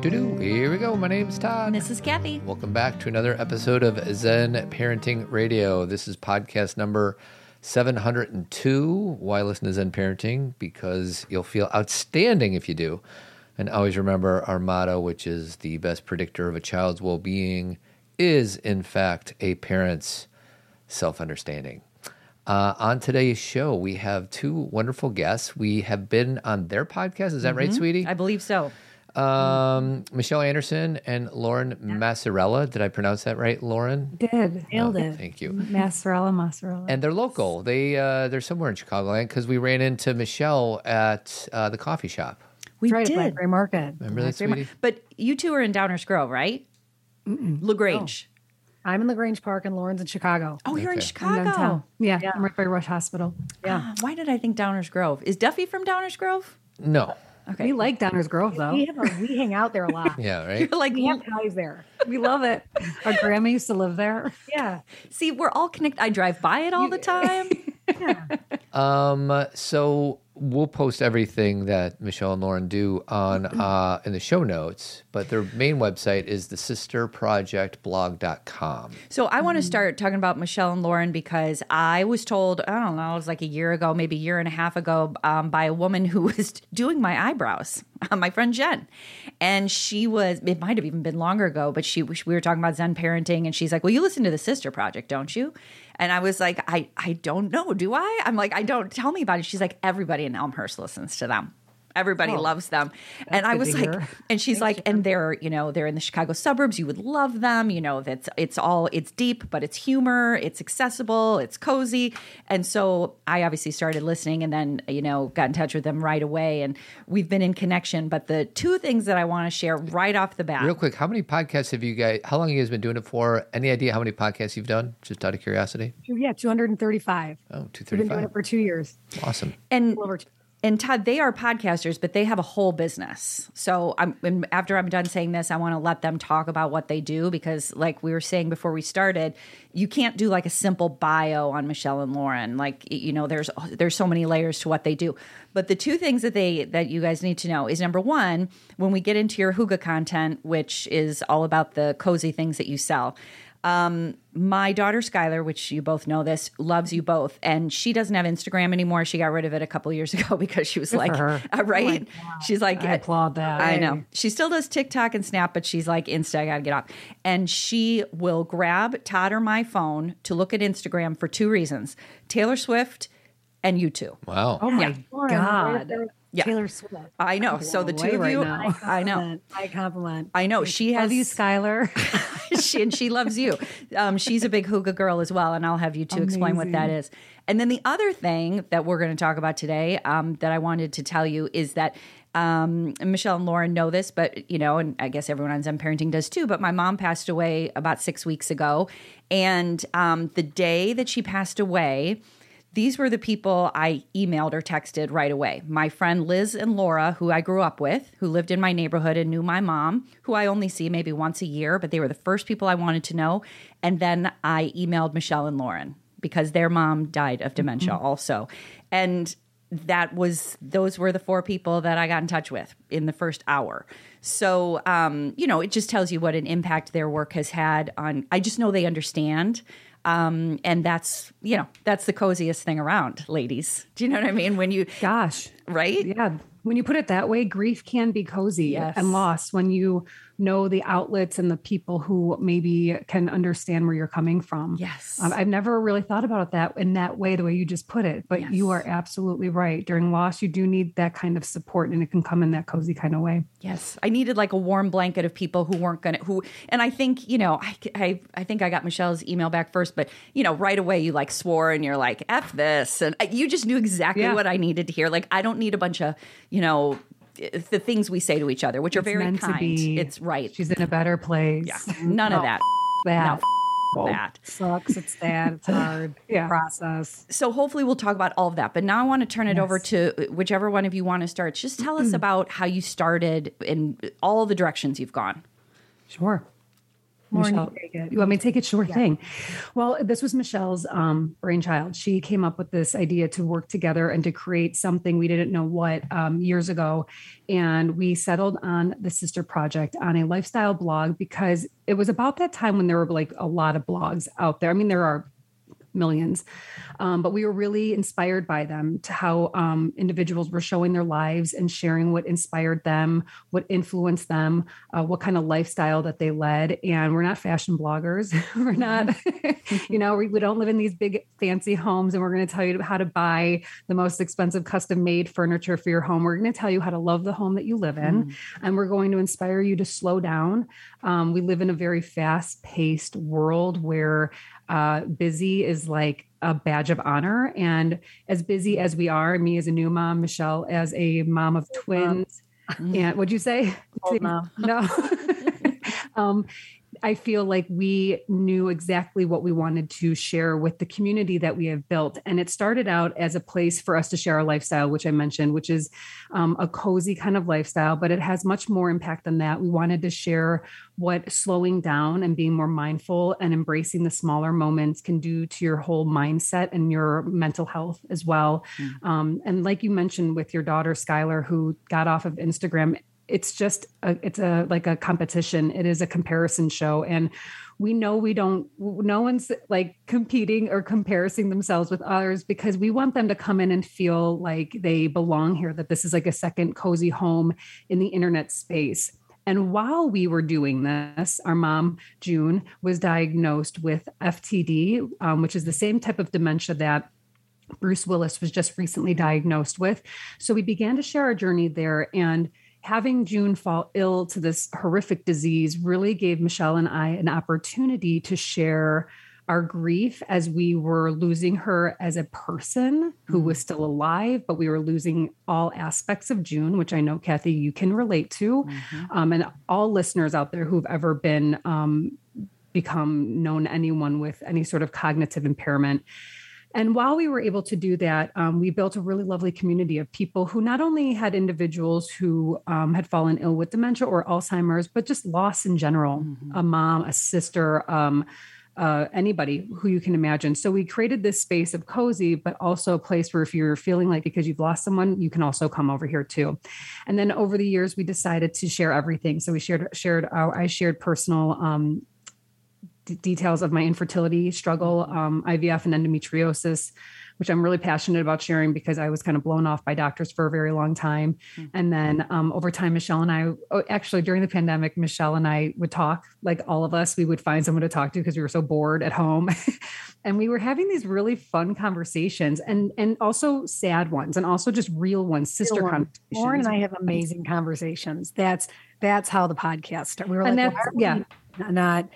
Doo-doo. Here we go. My name's Todd. This is Cathy. Welcome back to another episode of Zen Parenting Radio. This is podcast number 702. Why listen to Zen Parenting? Because you'll feel outstanding if you do. And always remember our motto, which is the best predictor of a child's well being is, in fact, a parent's self understanding. Uh, on today's show, we have two wonderful guests. We have been on their podcast. Is that right, sweetie? I believe so. Um, Michelle Anderson and Lauren Massarella. Did I pronounce that right, Lauren? Did nailed Oh, it. Thank you. Mozzarella, mozzarella. And they're local. They uh, they're somewhere in Chicagoland because we ran into Michelle at uh, the coffee shop. We That's right, did. Blackberry Market. Remember that, Very sweetie? But you two are in Downers Grove, right? LaGrange. I'm in La Grange Park and Lauren's in Chicago. Oh, you're in Okay. I'm Chicago. Yeah, I'm right by Rush Hospital. Ah, why did I think Downers Grove? Is Duffy from Downers Grove? No. Okay. We like Downers Grove though. We have a, we hang out there a lot. Yeah. Right. You're like, We have ties there. We love it. Our grandma used to live there. Yeah. see, we're all connected. I drive by it all the time. Yeah. Um. So we'll post everything that Michelle and Lauren do on uh, in the show notes. But their main website is the sisterprojectblog.com. So I want to start talking about Michelle and Lauren because I was told, I don't know, it was like a year ago, maybe a year and a half ago, um, by a woman who was doing my eyebrows, my friend Jen. And she was, it might have even been longer ago, but she, we were talking about Zen parenting and she's like, well, you listen to the Sister Project, don't you? And I was like, I, I don't know, do I? I'm like, I don't, tell me about it. She's like, everybody in Elmhurst listens to them. Everybody loves them. And I was like, hear. and she's like, and they're, you know, they're in the Chicago suburbs. You would love them. You know, that's it's all it's deep, but it's humor, it's accessible, it's cozy. And so I obviously started listening and then, you know, got in touch with them right away. And we've been in connection. But the two things that I want to share right off the bat. Real quick, how many podcasts have you guys? How long have you guys been doing it for? Any idea how many podcasts you've done? Just out of curiosity. Yeah, 235. Oh, two We've been doing it for two years. Awesome. and Over two. And Todd, they are podcasters, but they have a whole business. So I'm after I'm done saying this, I want to let them talk about what they do because, like we were saying before we started, you can't do like a simple bio on Michelle and Lauren. Like you know, there's there's so many layers to what they do. But the two things that they that you guys need to know is number one, when we get into your Hygge content, which is all about the cozy things that you sell. Um, my daughter Skylar, which you both know this, loves you both, and she doesn't have Instagram anymore. She got rid of it a couple years ago because she was like, her. uh, right? she's like, I applaud that. I know. She still does TikTok and Snap, but she's like, Insta, I gotta get off. And she will grab Todd or my phone to look at Instagram for two reasons: Taylor Swift and you two. Wow. Oh my Yeah. Lauren, God. Yeah. Taylor Swift. I know. So the two of you, now. I know. I compliment. I know. She has Love you, Skylar. she and she loves you. Um, she's a big Hygge girl as well, and I'll have you two explain what that is. And then the other thing that we're going to talk about today um, that I wanted to tell you is that um, Michelle and Lauren know this, but you know, and I guess everyone on Zen Parenting does too. But my mom passed away about six weeks ago, and um, the day that she passed away. These were the people I emailed or texted right away. My friend Liz and Laura, who I grew up with, who lived in my neighborhood and knew my mom, who I only see maybe once a year, but they were the first people I wanted to know. And then I emailed Michelle and Lauren because their mom died of dementia also. And that was those were the four people that I got in touch with in the first hour. So um, you know, it just tells you what an impact their work has had on. I just know they understand, um, and that's you know that's the coziest thing around, ladies. Do you know what I mean? When you Gosh. right? Yeah. When you put it that way, grief can be cozy Yes. and loss when you know the outlets and the people who maybe can understand where you're coming from. Yes. Um, I've never really thought about that in that way, the way you just put it, but you are absolutely right. During loss, you do need that kind of support and it can come in that cozy kind of way. Yes, I needed like a warm blanket of people who weren't going to who, and I think you know, I, I I think I got Michelle's email back first, but you know, right away you like swore and you're like f this, and you just knew exactly Yeah. what I needed to hear. Like I don't need a bunch of you know the things we say to each other, which are very meant kind. to be. It's right. She's in a better place. yeah, none of that. That. No, that. Sucks. It's sad. It's hard. Yeah. Process. so hopefully we'll talk about all of that but now i want to turn it over to whichever one of you want to start just tell us about how you started and all the directions you've gone Sure. Michelle, Morning, take it. you want me to take it? Sure thing. Well, this was Michelle's um, brainchild. She came up with this idea to work together and to create something we didn't know what um, years ago. And we settled on the Sister Project on a lifestyle blog because it was about that time when there were like a lot of blogs out there. I mean, there are millions. Um, but we were really inspired by them to how um, individuals were showing their lives and sharing what inspired them, what influenced them, uh, what kind of lifestyle that they led. And we're not fashion bloggers. we're not, you know, we, we don't live in these big fancy homes and we're going to tell you how to buy the most expensive custom made furniture for your home. We're going to tell you how to love the home that you live in. Mm. And we're going to inspire you to slow down. Um, we live in a very fast paced world where uh, busy is like a badge of honor. And as busy as we are, me as a new mom, Michelle as a mom of twins, and what'd you say? Old mom. No. um, I feel like we knew exactly what we wanted to share with the community that we have built. And it started out as a place for us to share our lifestyle, which I mentioned, which is um, a cozy kind of lifestyle, but it has much more impact than that. We wanted to share what slowing down and being more mindful and embracing the smaller moments can do to your whole mindset and your mental health as well. Um, and like you mentioned with your daughter, Skylar, who got off of Instagram, it's just a, it's a like a competition it is a comparison show and we know we don't no one's like competing or comparing themselves with others because we want them to come in and feel like they belong here that this is like a second cozy home in the internet space and while we were doing this, our mom, June, was diagnosed with FTD, um, which is the same type of dementia that Bruce Willis was just recently diagnosed with. So we began to share our journey there. And having June fall ill to this horrific disease really gave Michelle and I an opportunity to share our grief as we were losing her as a person who was still alive, but we were losing all aspects of June, which I know, Cathy, you can relate to. Um, and all listeners out there who've ever been um, become known anyone with any sort of cognitive impairment. And while we were able to do that, um, we built a really lovely community of people who not only had individuals who um, had fallen ill with dementia or Alzheimer's, but just loss in general a mom, a sister, um, uh, anybody who you can imagine. So we created this space of cozy, but also a place where if you're feeling like because you've lost someone, you can also come over here too. And then over the years, we decided to share everything. So we shared shared our, I shared personal um, d- details of my infertility struggle, um, IVF and endometriosis, which I'm really passionate about sharing because I was kind of blown off by doctors for a very long time. And then um, over time, Michelle and I, oh, actually during the pandemic, Michelle and I would talk like all of us. We would find someone to talk to because we were so bored at home, and we were having these really fun conversations and and also sad ones and also just real ones, sister Lauren, conversations. Lauren and I have amazing conversations. That's that's how the podcast started. We were And like, that's- yeah. not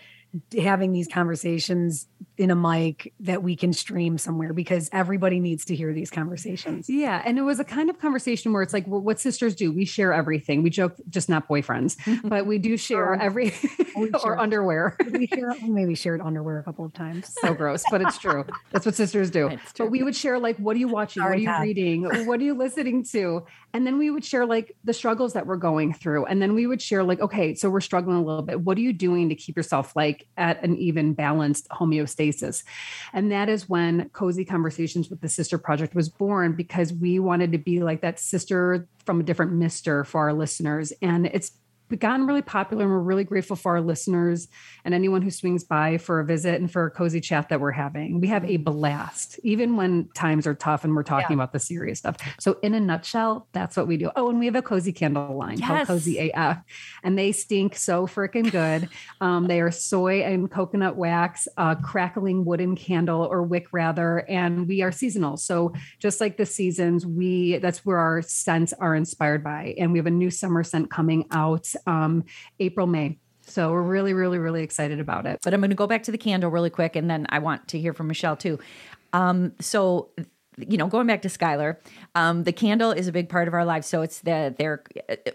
having these conversations in a mic that we can stream somewhere because everybody needs to hear these conversations. Yeah. And it was a kind of conversation where it's like, well, what sisters do? We share everything. We joke, just not boyfriends, but we do share every or share- underwear. We share maybe shared underwear a couple of times. so gross, but it's true. That's what sisters do. But we would share like, what are you watching? what are you reading? What are you listening to? And then we would share like the struggles that we're going through. And then we would share like, okay, so we're struggling a little bit. What are you doing to keep yourself like at an even balanced homeostasis? And that is when Cozy Conversations with the Sister Project was born because we wanted to be like that sister from a different mister for our listeners. And it's gotten really popular and we're really grateful for our listeners and anyone who swings by for a visit and for a cozy chat that we're having. We have a blast, even when times are tough and we're talking about the serious stuff. So, in a nutshell, that's what we do. Oh, and we have a cozy candle line called Cozy AF, and they stink so freaking good. Um, they are soy and coconut wax, uh, crackling wooden candle or wick rather, and we are seasonal. So, just like the seasons, we that's where our scents are inspired by, and we have a new summer scent coming out um, April May. So we're really, really, really excited about it. But I'm going to go back to the candle really quick, and then I want to hear from Michelle too. Um, so, you know, going back to Skylar, um, the candle is a big part of our lives. So it's the their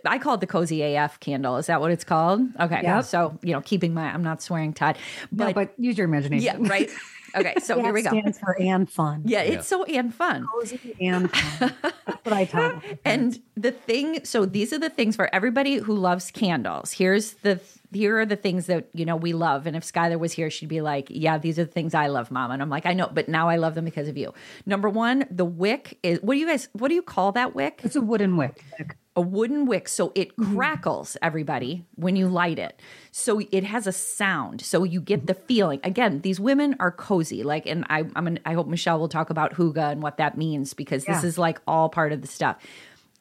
I call it the cozy AF candle. Is that what it's called? Okay. Yep. So you know, keeping my I'm not swearing, Todd, No, but, but use your imagination. yeah, right. Okay, so here we go. Stands for and fun. Yeah, it's so and fun. Cozy and fun. That's what I tell. And the thing, so these are the things for everybody who loves candles. Here's the here are the things that you know we love. And if Skylar was here, she'd be like, "Yeah, these are the things I love, Mom." And I'm like, "I know, but now I love them because of you." Number one, the wick is what do you guys? What do you call that wick? It's a wooden wick. A wooden wick so it mm-hmm. crackles everybody when you light it. So it has a sound so you get the feeling. Again these women are cozy like and i i'm gonna, i hope michelle will talk about hygge and what that means because this is like all part of the stuff.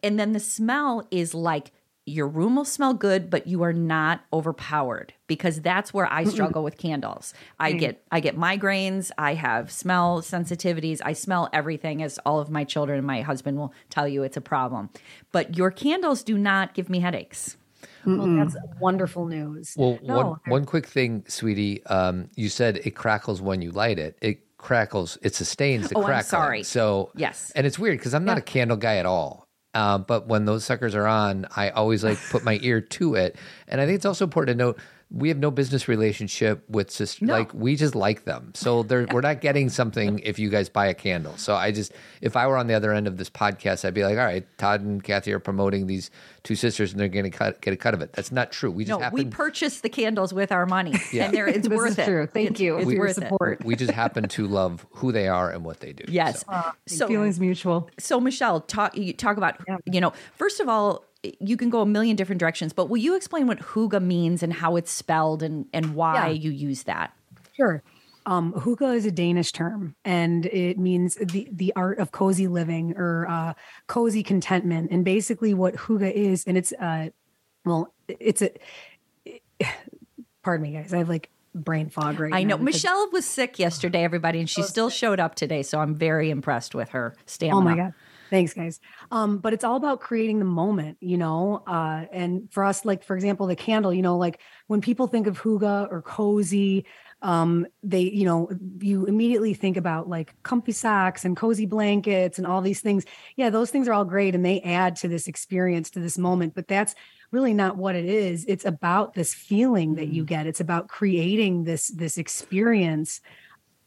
And then the smell is like your room will smell good but you are not overpowered because that's where i struggle with candles i get i get migraines i have smell sensitivities i smell everything as all of my children and my husband will tell you it's a problem but your candles do not give me headaches Well, that's wonderful news. Well, No, one, one quick thing, sweetie. Um, you said it crackles when you light it. It crackles. It sustains the Oh, I'm sorry. So Yes. and it's weird because I'm not a candle guy at all. Uh, but when those suckers are on, I always like put my ear to it. And I think it's also important to note we have no business relationship with sister. No. Like we just like them. So they're, we're not getting something if you guys buy a candle. So I just, if I were on the other end of this podcast, I'd be like, all right, Todd and Cathy are promoting these two sisters and they're going to cut, get a cut of it. That's not true. We just no happen we purchase the candles with our money Yeah. and there it's This worth is it true. Thank It's- you it's for your worth it. support. we just happen to love who they are and what they do. yes ah, So, so Feelings mutual. so michelle talk you talk about you know first of all you can go a million different directions but will you explain what hygge means and how it's spelled and and why Yeah. you use that Sure. Um, Hygge is a Danish term, and it means the the art of cozy living or uh, cozy contentment. And basically, what Hygge is, and it's uh, well, it's a. pardon me, guys. I have like brain fog right now. i know michelle was sick yesterday everybody and she still showed up today so i'm very impressed with her stamina Oh my god. Thanks, guys. Um, but it's all about creating the moment, you know. Uh, and for us, like for example, the candle, you know, like when people think of hygge or cozy, um, they, you know, you immediately think about like comfy socks and cozy blankets and all these things. Yeah, those things are all great and they add to this experience, to this moment. But that's really not what it is. It's about this feeling that you get. It's about creating this this experience.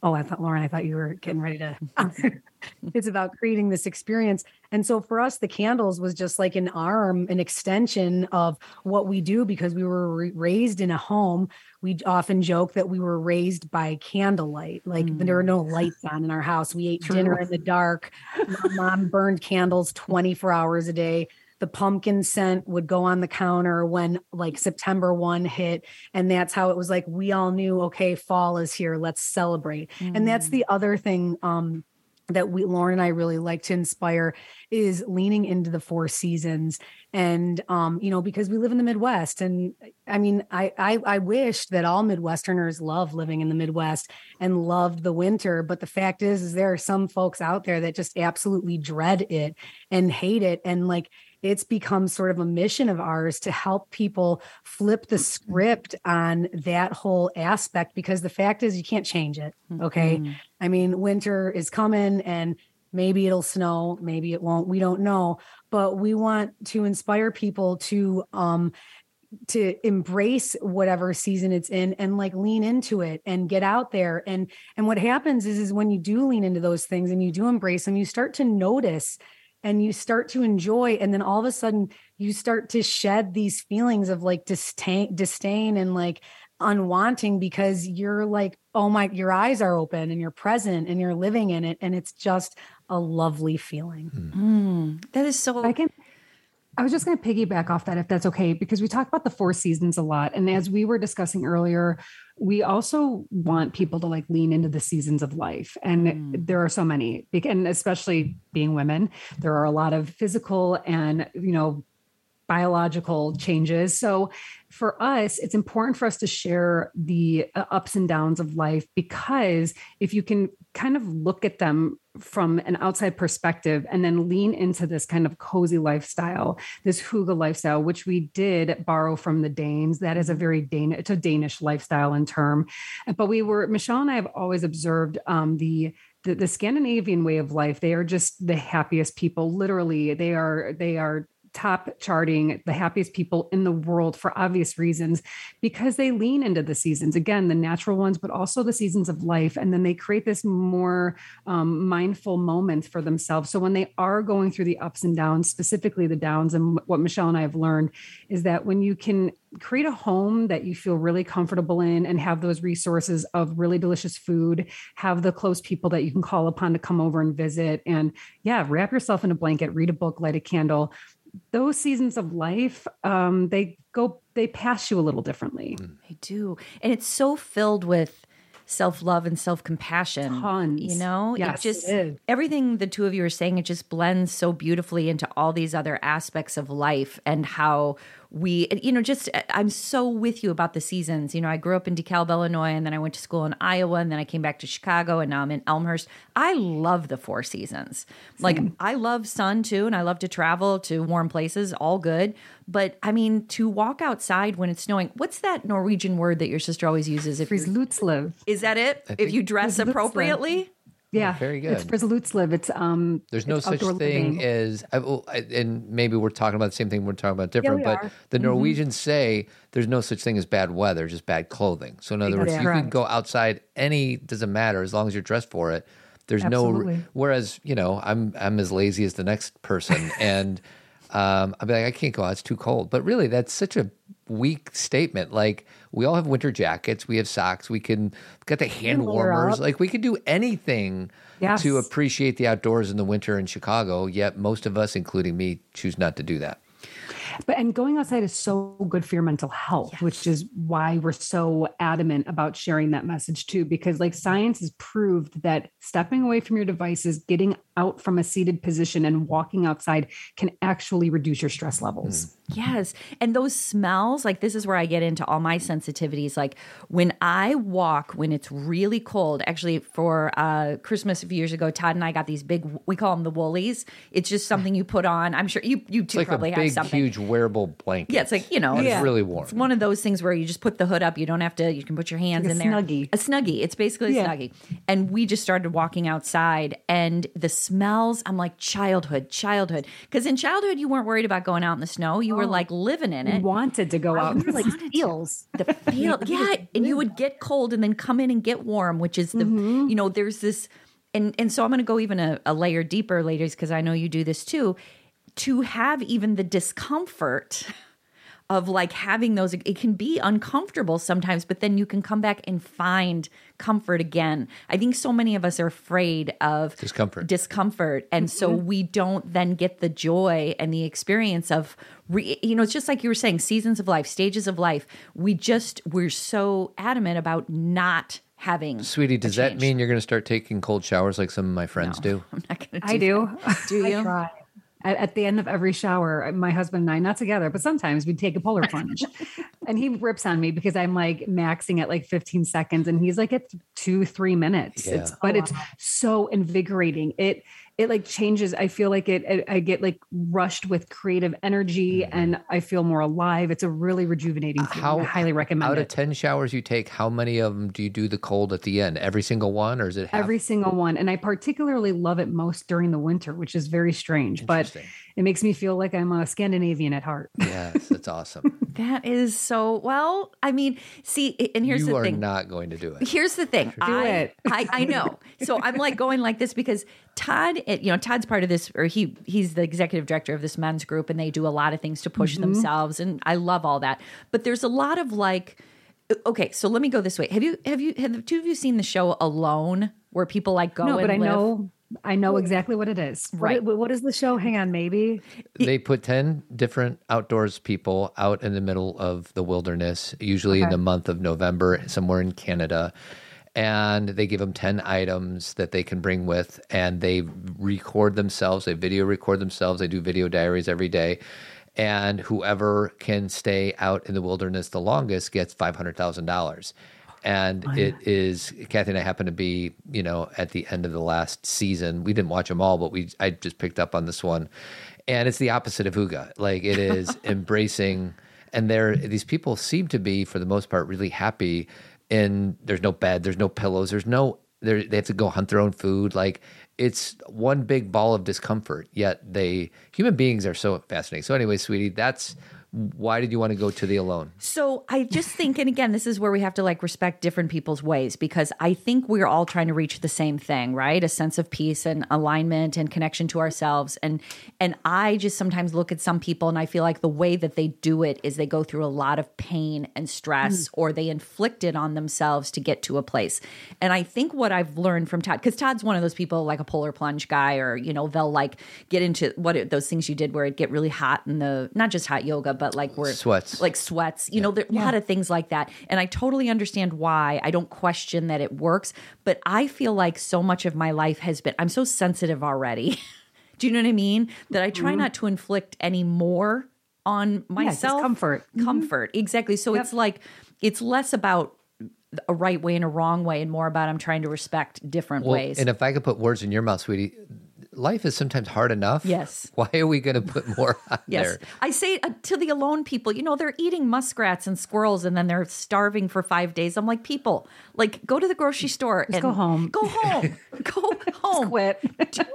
Oh, I thought Lauren, I thought you were getting ready to. it's about creating this experience. And so for us, the candles was just like an arm, an extension of what we do because we were ra- raised in a home. We often joke that we were raised by candlelight. Like there were mm. no lights on in our house. We ate dinner in the dark. My mom burned candles 24 hours a day. The pumpkin scent would go on the counter when like September 1 hit. And that's how it was like we all knew, okay, fall is here. Let's celebrate. And that's the other thing. Um, that we Lauren and I really like to inspire is leaning into the four seasons and um you know because we live in the Midwest and I mean I I I wish that all Midwesterners love living in the Midwest and loved the winter but the fact is is there are some folks out there that just absolutely dread it and hate it and like it's become sort of a mission of ours to help people flip the script on that whole aspect because the fact is you can't change it okay? I mean, winter is coming and maybe it'll snow, maybe it won't. We don't know, but we want to inspire people to um to embrace whatever season it's in and like lean into it and get out there. And and what happens is is when you do lean into those things and you do embrace them you start to notice and you start to enjoy and then all of a sudden you start to shed these feelings of like disdain disdain and like unwanting because you're like oh my your eyes are open and you're present and you're living in it and it's just a lovely feeling Mm, that is so I can. I was just going to piggyback off that if that's okay, because we talk about the four seasons a lot. And as we were discussing earlier, we also want people to like lean into the seasons of life. And mm. there are so many, and especially being women, there are a lot of physical and, you know, biological changes. So for us, it's important for us to share the uh, ups and downs of life because if you can kind of look at them from an outside perspective and then lean into this kind of cozy lifestyle, this Hygge lifestyle, which we did borrow from the Danes. That is a very Danish, it's a Danish lifestyle in term. But we were, Michelle and I have always observed um, the the, the Scandinavian way of life, they are just the happiest people. Literally, they are they are top charting the happiest people in the world for obvious reasons because they lean into the seasons. Again the natural ones but also the seasons of life and then they create this more um, mindful moment for themselves. So when they are going through the ups and downs specifically the downs and what michelle and i have learned is that when you can create a home that you feel really comfortable in and have those resources of really delicious food have the close people that you can call upon to come over and visit and yeah wrap yourself in a blanket read a book light a candle those seasons of life um, they go they pass you a little differently They do. And it's so filled with self love and self compassion. Tons. You know, Yes, it just it is. everything the two of you are saying, it just blends so beautifully into all these other aspects of life and how we, you know, just I'm so with you about the seasons. You know, I grew up in DeKalb, Illinois, and then I went to school in Iowa, and then I came back to Chicago, and now I'm in Elmhurst. I love the four seasons. Like, I love sun too, and I love to travel to warm places, all good. But I mean, to walk outside when it's snowing, what's that Norwegian word that your sister always uses? If Fries you're- is that it? If you dress friluftsliv. appropriately? Yeah, very good. It's good. friluftsliv. It's um. There's no such thing living. as, I- well, I- and maybe we're talking about the same thing. We're talking about different, we but are. the Mm-hmm. Norwegians say there's no such thing as bad weather, just bad clothing. So in other words, you can go outside any doesn't matter as long as you're dressed for it. There's Absolutely. no. Whereas you know, I'm I'm as lazy as the next person, and um, I'll be like, I can't go out; it's too cold. But really, that's such a weak statement. Like we all have winter jackets, we have socks, we can got the hand warmers. Like we could do anything Yes. to appreciate the outdoors in the winter in Chicago. Yet most of us, including me, choose not to do that. But and going outside is so good for your mental health, which is why we're so adamant about sharing that message too. Because like science has proved that stepping away from your devices, getting out from a seated position, and walking outside can actually reduce your stress levels. Yes. And those smells, like this is where I get into all my sensitivities. Like when I walk when it's really cold, actually for uh, Christmas a few years ago, Todd and I got these big, we call them the woolies. It's just something you put on. I'm sure you, you It's two like a probably have big, something. huge wearable blanket. Yeah, it's like, you know, And it's- it's really warm. It's one of those things where you just put the hood up. You don't have to, you can put your hands Like in a there. Snuggie. A snuggie. It's basically a Yeah. snuggie. And we just started walking outside and the smells, I'm like, childhood, childhood. Because in childhood, you weren't worried about going out in the snow. You were oh. like living in You it. wanted to go out. We were like feels. the feel yeah and you would get cold and then come in and get warm which is the mm-hmm. you know there's this and and so i'm going to go even a, a layer deeper ladies because i know you do this too to have even the discomfort of like having those it can be uncomfortable sometimes but then you can come back and find comfort again i think so many of us are afraid of Discomfort. discomfort and so mm-hmm. we don't then get the joy and the experience of re, you know it's just like you were saying seasons of life stages of life we just we're so adamant about not having Sweetie, does that mean you're going to start taking cold showers like some of my friends do? i'm not gonna do I do. do I you try. At, at the end of every shower, uh, my husband and I, not together, but sometimes we'd take a polar plunge. and he rips on me because I'm like maxing at like 15 seconds and he's like at two, three minutes. Yeah. It's but oh, it's so invigorating. It it like changes. I feel like it, it I get like rushed with creative energy mm-hmm. and I feel more alive. It's a really rejuvenating feeling. How I highly recommend Out it. of 10 showers you take, how many of them do you do the cold at the end? Every single one or is it half? Every single one. And I particularly love it most during the winter, which is very strange, but. It makes me feel like I'm a Scandinavian at heart. Yes, that's awesome. that is so well i mean see and here's you the are not going to do it. Here's the thing. I, it. I I know. So I'm like going like this because Todd, it- you know, Todd's part of this, or he he's the executive director of this men's group, and they do a lot of things to push Mm-hmm. themselves, and I love all that. But there's a lot of like, okay, so let me go this way. Have you have you have the two of you seen the show Alone, where people like go? No, and but I live? know I know exactly what it is. Right. What, what is the show? Hang on, maybe. They put 10 different outdoors people out in the middle of the wilderness, usually in the month of November, somewhere in Canada. And they give them 10 items that they can bring with, and they record themselves. They video record themselves. They do video diaries every day. And whoever can stay out in the wilderness the longest gets $500,000. And oh, it is Cathy and I happen to be, you know, at the end of the last season. We didn't watch them all, but we I just picked up on this one, and it's the opposite of Hygge. Like it is embracing, and there these people seem to be for the most part really happy. And there's no bed, there's no pillows, there's no. They have to go hunt their own food. Like it's one big ball of discomfort. Yet they human beings are so fascinating. So anyway, sweetie, that's why did you want to go to the alone? So I just think, and again, this is where we have to like respect different people's ways because I think we're all trying to reach the same thing, right? A sense of peace and alignment and connection to ourselves. And and I just sometimes look at some people and I feel like the way that they do it is they go through a lot of pain and stress, mm. or they inflict it on themselves to get to a place. And I think what I've learned from Todd, because Todd's one of those people like a polar plunge guy, or you know, they'll like get into what those things you did where it get really hot in the not just hot yoga but like we're sweats, like sweats. You yeah. know, there a yeah. lot of things like that, and I totally understand why. I don't question that it works, but I feel like so much of my life has been. I'm so sensitive already. Do you know what I mean? That I try mm-hmm. not to inflict any more on myself. Yeah, comfort, comfort, mm-hmm. exactly. So yep. it's like it's less about a right way and a wrong way, and more about I'm trying to respect different well, ways. And if I could put words in your mouth, sweetie, life is sometimes hard enough. Yes. Why are we going to put more on yes. there? I say uh, to the alone people, you know, they're eating muskrats and squirrels and then they're starving for five days. I'm like, people, like, go to the grocery store Just and go home. Go home. go home. quit.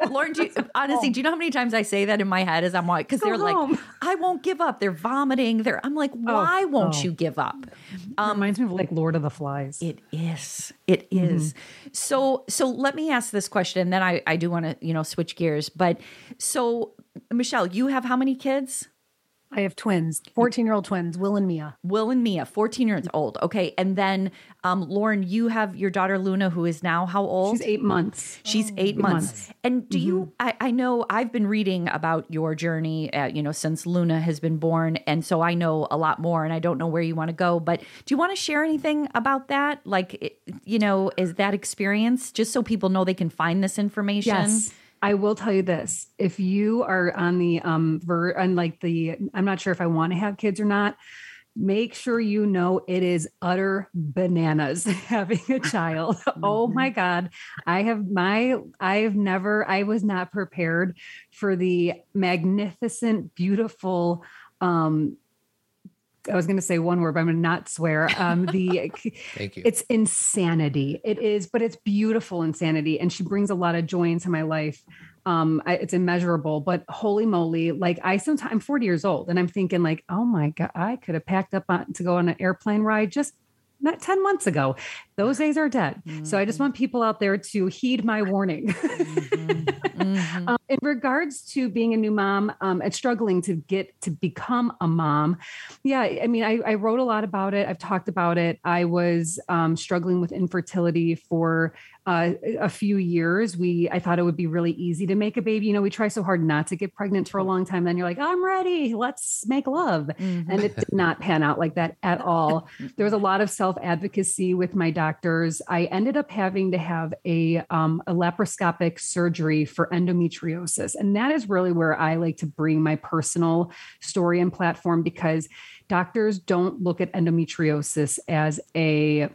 Lauren, do you, honestly, do you know how many times I say that in my head as I'm like, because they're home. like, I won't give up. They're vomiting. They're, I'm like, oh, why oh, won't oh. you give up? Um, reminds me of like Lord of the Flies. It is. It is. Mm-hmm. So, so let me ask this question. And then I, I do want to, you know, switch gears. But so, Michelle, you have how many kids? I have twins, 14 year old twins, Will and Mia. Will and Mia, 14 years old. Okay. And then, um, Lauren, you have your daughter Luna, who is now how old? She's eight months. She's eight, eight months. months. And do mm-hmm. you, I, I, know I've been reading about your journey, uh, you know, since Luna has been born. And so I know a lot more and I don't know where you want to go. But do you want to share anything about that? Like, you know, is that experience just so people know they can find this information? Yes. I will tell you this: if you are on the um ver on like the, I'm not sure if I want to have kids or not. Make sure you know it is utter bananas having a child. oh my mm-hmm. God. I have my, I've never, I was not prepared for the magnificent, beautiful, um, I was going to say one word, but I'm going to not swear. Um, the thank you. It's insanity. It is, but it's beautiful insanity, and she brings a lot of joy into my life. Um, I, it's immeasurable, but holy moly! Like I sometimes I'm 40 years old, and I'm thinking like, oh my god, I could have packed up on, to go on an airplane ride just not 10 months ago. Those days are dead. Mm-hmm. So I just mm-hmm. want people out there to heed my warning. mm-hmm. Mm-hmm. Um, in regards to being a new mom um, and struggling to get to become a mom, yeah, I mean, I, I wrote a lot about it. I've talked about it. I was um, struggling with infertility for uh, a few years. We I thought it would be really easy to make a baby. You know, we try so hard not to get pregnant for a long time. Then you're like, I'm ready. Let's make love, mm-hmm. and it did not pan out like that at all. there was a lot of self advocacy with my doctors. I ended up having to have a um, a laparoscopic surgery for endometriosis, and that is really where I like to bring my personal story and platform because doctors don't look at endometriosis as a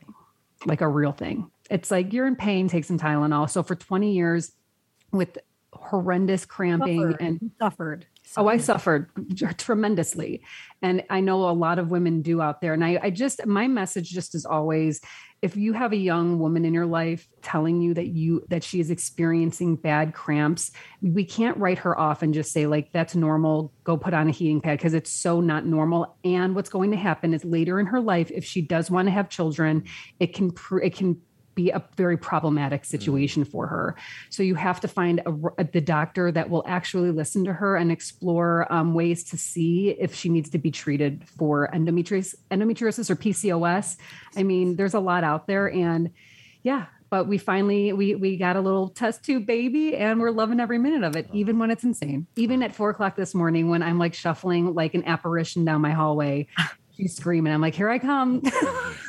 like a real thing it's like you're in pain, take some Tylenol. So for 20 years with horrendous cramping suffered. and suffered. Oh, I suffered tremendously. And I know a lot of women do out there. And I, I just, my message just is always if you have a young woman in your life telling you that you, that she is experiencing bad cramps, we can't write her off and just say, like, that's normal, go put on a heating pad because it's so not normal. And what's going to happen is later in her life, if she does want to have children, it can, it can, be a very problematic mm. situation for her. So you have to find a, a, the doctor that will actually listen to her and explore um, ways to see if she needs to be treated for endometriosis, endometriosis or PCOS. I mean, there's a lot out there, and yeah. But we finally we we got a little test tube baby, and we're loving every minute of it, even when it's insane. Even at four o'clock this morning, when I'm like shuffling like an apparition down my hallway, she's screaming. I'm like, here I come.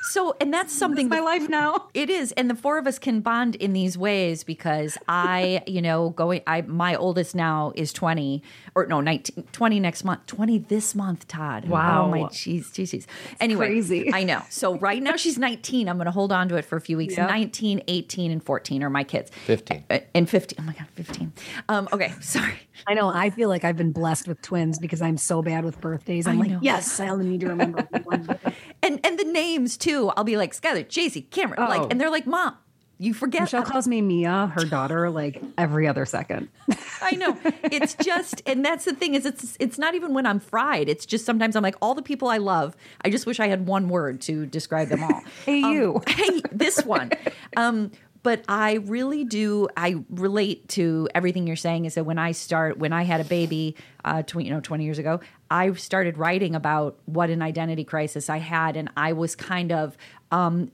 So, and that's something my life now. It is, and the four of us can bond in these ways because I, you know, going. I my oldest now is 20 or no 19, 20 next month, 20 this month. Todd. Wow, oh, my jeez, jeez, Anyway, crazy. I know. So right now she's 19. I'm going to hold on to it for a few weeks. Yep. 19, 18, and 14 are my kids. 15 uh, and 15. Oh my god, 15. Um, okay, sorry. I know. I feel like I've been blessed with twins because I'm so bad with birthdays. I'm I like, know. yes, I only need to remember one. and and the names too. I'll be like Skylar, Jaycee, Cameron, oh. like, and they're like, Mom, You forget. Michelle calls me Mia, her daughter, like every other second. I know. It's just, and that's the thing is, it's it's not even when I'm fried. It's just sometimes I'm like all the people I love. I just wish I had one word to describe them all. Hey, Um, you. hey, this one. Um, but I really do. I relate to everything you're saying. Is that when I start, when I had a baby, uh, tw- you know, 20 years ago, I started writing about what an identity crisis I had, and I was kind of. Um,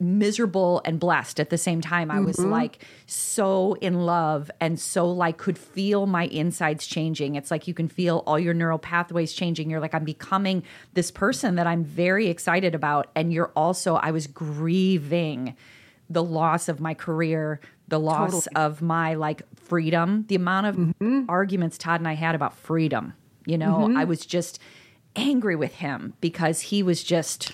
miserable and blessed at the same time. I was like so in love and so like could feel my insides changing. It's like you can feel all your neural pathways changing. You're like, I'm becoming this person that I'm very excited about. And you're also, I was grieving the loss of my career, the loss of my like freedom, the amount of mm-hmm. arguments Todd and I had about freedom. You know, mm-hmm. I was just angry with him because he was just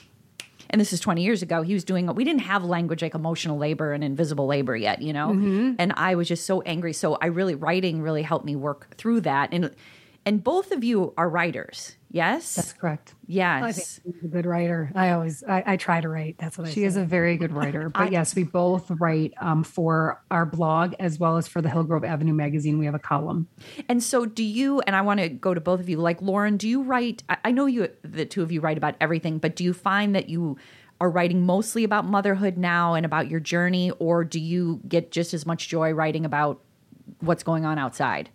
and this is 20 years ago he was doing we didn't have language like emotional labor and invisible labor yet you know? Mm-hmm. And i was just so angry. So i really writing really helped me work through that. And and both of you are writers yes That's correct. I yes think she's a good writer. I always I, I try to write. That's what I She say. is a very good writer. But yes, we both write um, for our blog as well as for the Hillgrove Avenue magazine. We have a column. and so do you and i want to go to both of you like lauren do you write I, I know you the two of you write about everything but do you find that you are writing mostly about motherhood now and about your journey or do you get just as much joy writing about what's going on outside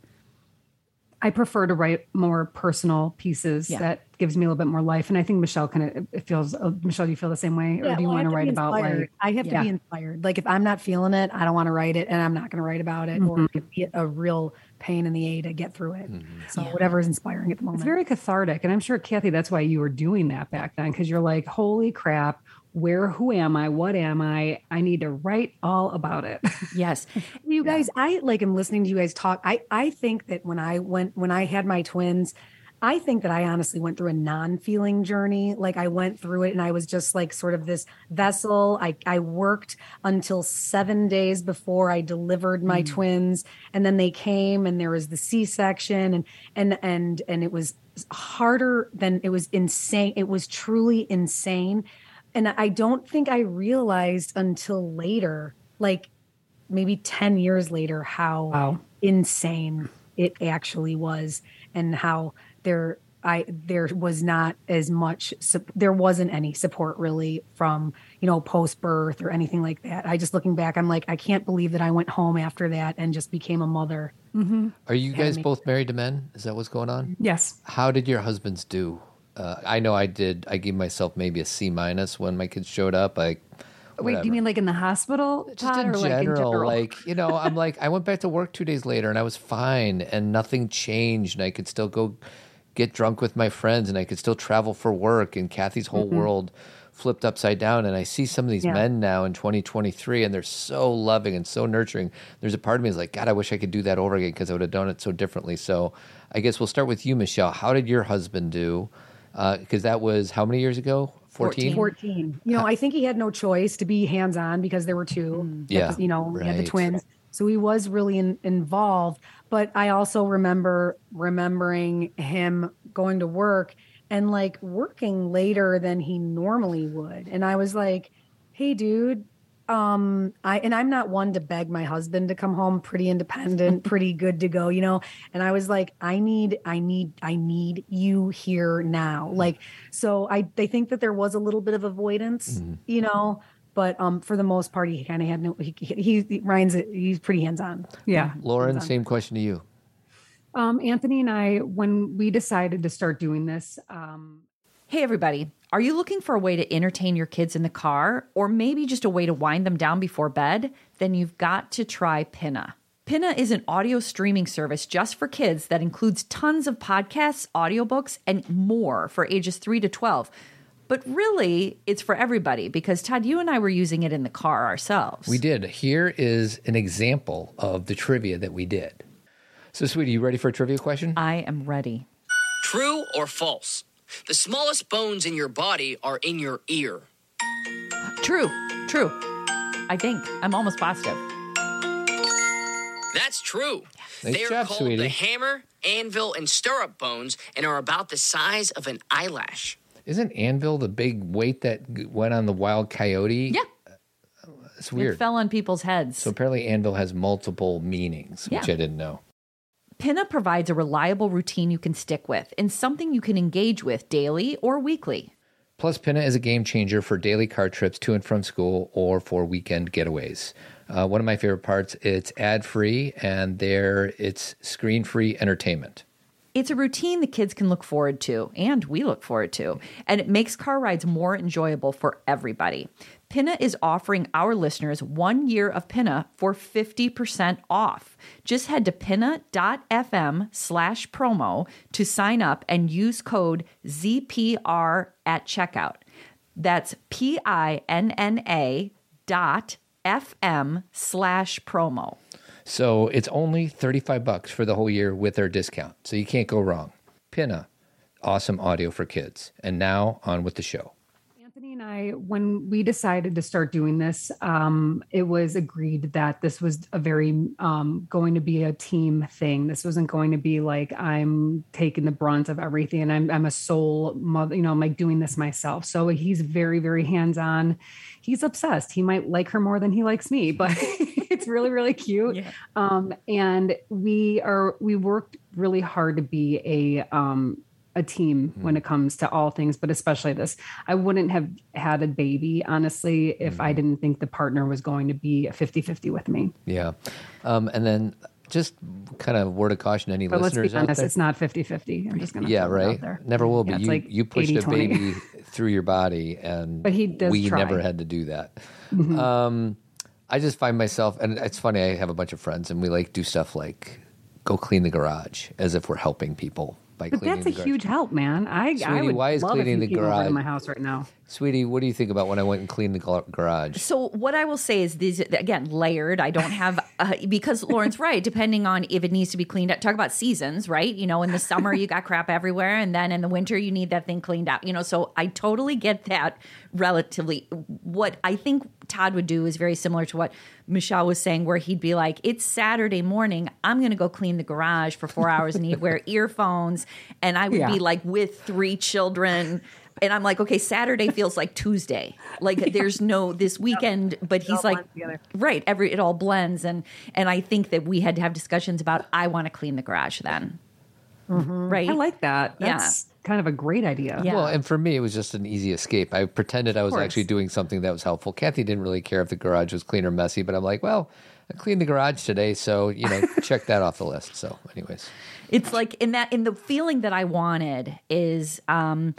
I prefer to write more personal pieces Yeah. that gives me a little bit more life. And I think Michelle kind of it feels. Uh, Michelle, do you feel the same way, or do you well, want to write about like? I have Yeah. to be inspired. Like if I'm not feeling it, I don't want to write it, and I'm not going to write about it, or Mm-hmm. it'd be a real pain in the a to get through it. So whatever is inspiring at the moment. It's very cathartic, and I'm sure Cathy, that's why you were doing that back then because you're like, holy crap, where? Who am I? What am I? I need to write all about it. yes you guys i like am listening to you guys talk i i think that when i went when i had my twins i think that i honestly went through a non-feeling journey like i went through it and i was just like sort of this vessel i i worked until seven days before i delivered my mm. twins and then they came and there was the c-section and and and and it was harder than it was insane it was truly insane and i don't think i realized until later like maybe 10 years later how Wow. insane it actually was and how there I there was not as much there wasn't any support really from you know post birth or anything like that. I just looking back I'm like I can't believe that I went home after that and just became a mother. Mm-hmm. Are you guys both married to men? Is that what's going on? yes. How did your husbands do? Uh, I know I did. I gave myself maybe a C minus when my kids showed up. Like, Wait, do you mean like in the hospital? just Todd, in or, like, general, like you know, I'm like I went back to work two days later and I was fine and nothing changed and I could still go get drunk with my friends and I could still travel for work and Cathy's whole world flipped upside down and I see some of these Yeah. men now in 2023 and they're so loving and so nurturing. There's a part of me is like, God, I wish I could do that over again because I would have done it so differently. So I guess we'll start with you, Michelle. How did your husband do? Uh, because that was how many years ago? 14? 14. You know, I think he had no choice to be hands on because there were two. Hmm. Yeah, You know, we had the twins. So he was really in, involved. But I also remember remembering him going to work and like working later than he normally would. And I was like, hey, dude, um i and i'm not one to beg my husband to come home pretty independent pretty good to go you know? And i was like i need i need i need you here now. Like so i they think that there was a little bit of avoidance you know? But um for the most part he kind of had no he, he, he ryan's he's pretty hands-on. Yeah. Lauren, same question to you. Um, Anthony and I, when we decided to start doing this, um, Hey, everybody. Are you looking for a way to entertain your kids in the car or maybe just a way to wind them down before bed? Then you've got to try Pinna. Pinna is an audio streaming service just for kids that includes tons of podcasts, audiobooks, and more for ages 3 to 12. But really, it's for everybody because Todd, you and I were using it in the car ourselves. We did. Here is an example of the trivia that we did. So, sweetie, you ready for a trivia question? I am ready. True or false? The smallest bones in your body are in your ear. True, true. I think. I'm almost positive. That's true. Nice they are job, called sweetie. the hammer, anvil, and stirrup bones and are about the size of an eyelash. Isn't anvil the big weight that went on the wild coyote? Yeah. It's weird. It fell on people's heads. So apparently, anvil has multiple meanings, which I didn't know. Pinna provides a reliable routine you can stick with and something you can engage with daily or weekly. Plus, Pinna is a game changer for daily car trips to and from school or for weekend getaways. Uh, one of my favorite parts, it's ad free and there it's screen free entertainment. It's a routine the kids can look forward to, and we look forward to, and it makes car rides more enjoyable for everybody. Pinna is offering our listeners one year of Pinna for 50% off. Just head to pinna.fm slash promo to sign up and use code ZPR at checkout. That's P I N N A dot FM slash promo. So it's only 35 bucks for the whole year with our discount. So you can't go wrong. Pinna, awesome audio for kids. And now on with the show. I, when we decided to start doing this, um, it was agreed that this was a very um, going to be a team thing. This wasn't going to be like I'm taking the brunt of everything and I'm, I'm a sole mother, you know, I'm like doing this myself. So he's very, very hands on. He's obsessed. He might like her more than he likes me, but it's really, really cute. Um, and we are, we worked really hard to be a, um, a team when it comes to all things, but especially this. I wouldn't have had a baby, honestly, if I didn't think the partner was going to be a 50 50 with me. Yeah. Um, and then just kind of word of caution any But let's listeners be out honest, there. it's not 50 50. I'm just going to yeah, throw it out right. there. Never will be. Yeah, you like you pushed a 80-20. baby through your body, and But he does we try. Mm-hmm. never had to do that. Um, I just find myself, and it's funny. I have a bunch of friends, and we like do stuff like go clean the garage as if we're helping people by But cleaning that's a huge help, man. I, I Sweetie, would why is love cleaning if the you came over garage- to my house right now. Sweetie, what do you think about when I went and cleaned the garage? So what I will say is these again layered. I don't have uh, because Lauren's right. Depending on if it needs to be cleaned up. Talk about seasons, right? You know, in the summer you got crap everywhere, and then in the winter you need that thing cleaned out. You know, so I totally get that. Relatively, what I think Todd would do is very similar to what Michelle was saying, where he'd be like, "It's Saturday morning. I'm going to go clean the garage for four hours, and he'd wear earphones, and I would Yeah. be like with three children." And I'm like, okay, Saturday feels like Tuesday. Like there's no this weekend, but he's like, right, every it all blends, and and I think that we had to have discussions about I want to clean the garage then, right? I like that. Yeah. Kind of a great idea. Yeah. Well, and for me, it was just an easy escape. I pretended I was actually doing something that was helpful. Cathy didn't really care if the garage was clean or messy, but I'm like, well, I cleaned the garage today, so you know, check that off the list. So, anyways, It's like in that in the feeling that I wanted is um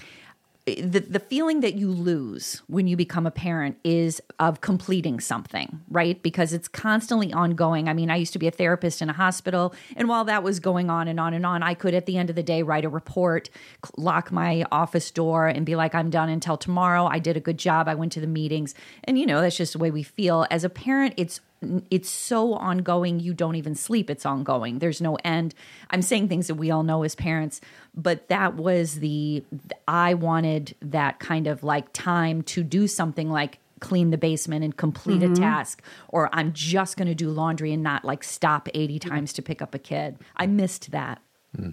the the feeling that you lose when you become a parent is of completing something, right? Because it's constantly ongoing. I mean, I used to be a therapist in a hospital, and while that was going on and on and on, I could at the end of the day write a report, lock my office door, and be like, "I'm done until tomorrow. I did a good job. I went to the meetings." And you know, that's just the way we feel as a parent. It's it's so ongoing you don't even sleep it's ongoing. There's no end. I'm saying things that we all know as parents but that was the i wanted that kind of like time to do something like clean the basement and complete a mm-hmm. task or i'm just going to do laundry and not like stop 80 times to pick up a kid. I missed that hmm.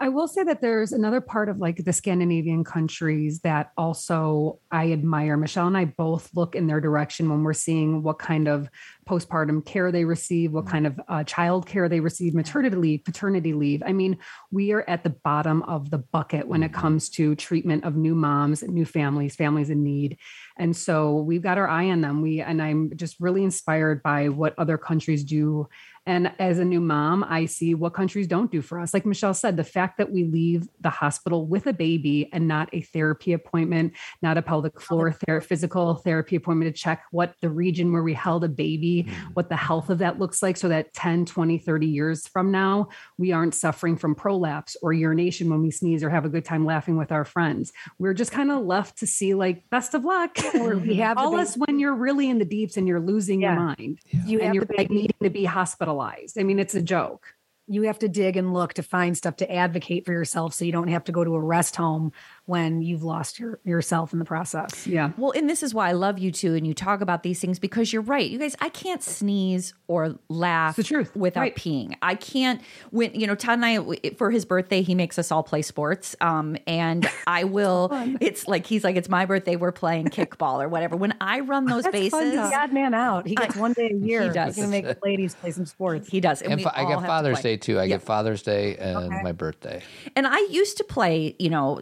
I will say that there's another part of like the Scandinavian countries that also I admire. Michelle and I both look in their direction when we're seeing what kind of postpartum care they receive, what kind of uh, child care they receive, maternity leave, paternity leave. I mean, we are at the bottom of the bucket when it comes to treatment of new moms, new families, families in need. And so we've got our eye on them. We and I'm just really inspired by what other countries do. And as a new mom, I see what countries don't do for us. Like Michelle said, the fact that we leave the hospital with a baby and not a therapy appointment, not a pelvic floor ther- physical therapy appointment to check what the region where we held a baby, mm. what the health of that looks like, so that 10, 20, 30 years from now, we aren't suffering from prolapse or urination when we sneeze or have a good time laughing with our friends. We're just kind of left to see, like, best of luck. Or we have Call us when you're really in the deeps and you're losing Yeah. your mind. You and have you're like needing to be hospitalized. I mean, it's a joke. you have to dig and look to find stuff to advocate for yourself so you don't have to go to a rest home when you've lost your yourself in the process. Yeah. Well, and this is why I love you too, and you talk about these things because you're right. You guys, I can't sneeze or laugh It's the truth. without Right. peeing. I can't. When you know, Todd and I, for his birthday, he makes us all play sports, um, and I will. it's like he's like, it's my birthday, we're playing kickball or whatever. When I run those That's bases, He's the odd man out. He gets one day a year. He does. He's gonna make the ladies play some sports. he does, And we fa- I get have to Father's. Day too. I get Father's Day and my birthday. And I used to play, you know,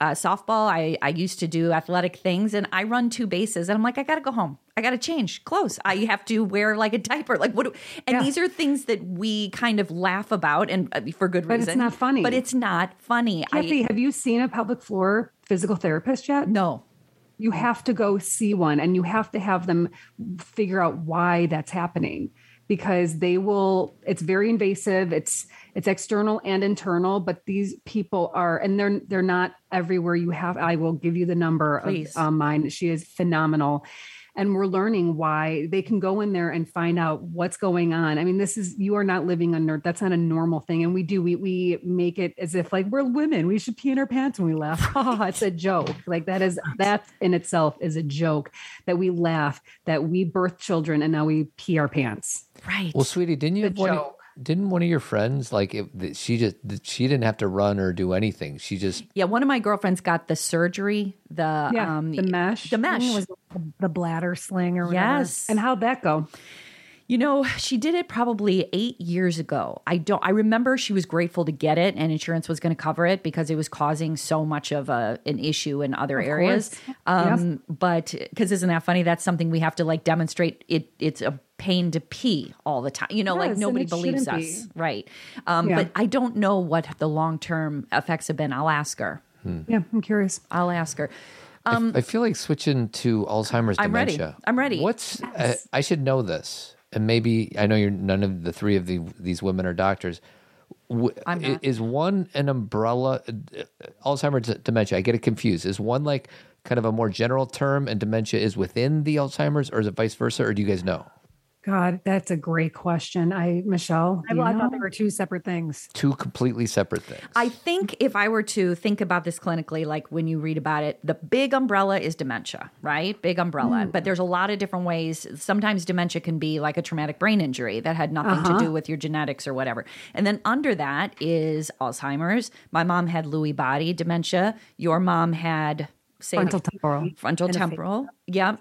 uh, softball. I, I used to do athletic things, and I run two bases, and I'm like, I got to go home. I got to change clothes. I have to wear like a diaper. Like what? Do, and Yeah. these are things that we kind of laugh about, and uh, for good reason. But it's not funny. But it's not funny. Cathy, I have you seen a pelvic floor physical therapist yet? no. You have to go see one and you have to have them figure out why that's happening because they will it's very invasive. It's it's external and internal but these people are and they're they're not everywhere you have i will give you the number Please. of um, mine. She is phenomenal. And we're learning why they can go in there and find out what's going on. I mean this is you are not living under that's not a normal thing. And we do we we make it as if like we're women. We should pee in our pants when we laugh. Oh, it's a joke. Like that is that in itself is a joke that we laugh that we birth children and now we pee our pants Right. Well, sweetie, didn't you The have one? Of, didn't one of your friends like it, she just she didn't have to run or do anything? She just yeah. One of my girlfriends got the surgery. The yeah um the mesh the mesh. Was the, the bladder sling or whatever. Yes. and how'd that go You know, she did it probably eight years ago. I don't. I remember she was grateful to get it, and insurance was going to cover it because it was causing so much of a an issue in other areas. Um, But because isn't that funny? That's something we have to like demonstrate. It it's a pain to pee all the time. You know, Yes, like nobody believes us, shouldn't right? Um, Yeah. But I don't know what the long term effects have been. I'll ask her. yeah i'm curious I'll ask her. I, I feel like switching to Alzheimer's Um, I'm ready. dementia. I'm ready. What's uh, I should know this, and maybe I know you're none of the three of the, these women are doctors. W- I'm not. Is one an umbrella? uh, Alzheimer's dementia. I get it confused. Is one like kind of a more general term, and dementia is within the Alzheimer's, or is it vice versa? Or do you guys know? God that's a great question i michelle I, do I thought they were two separate things. Two completely separate things. I think if I were to think about this clinically, like when you read about it, the big umbrella is dementia, right? Big umbrella. Hmm. But there's a lot of different ways. Sometimes dementia can be like a traumatic brain injury that had nothing to uh-huh. do with your genetics or whatever. And then under that is Alzheimer's. My mom had Lewy body dementia. Your mom had say frontal temporal. Frontal temporal.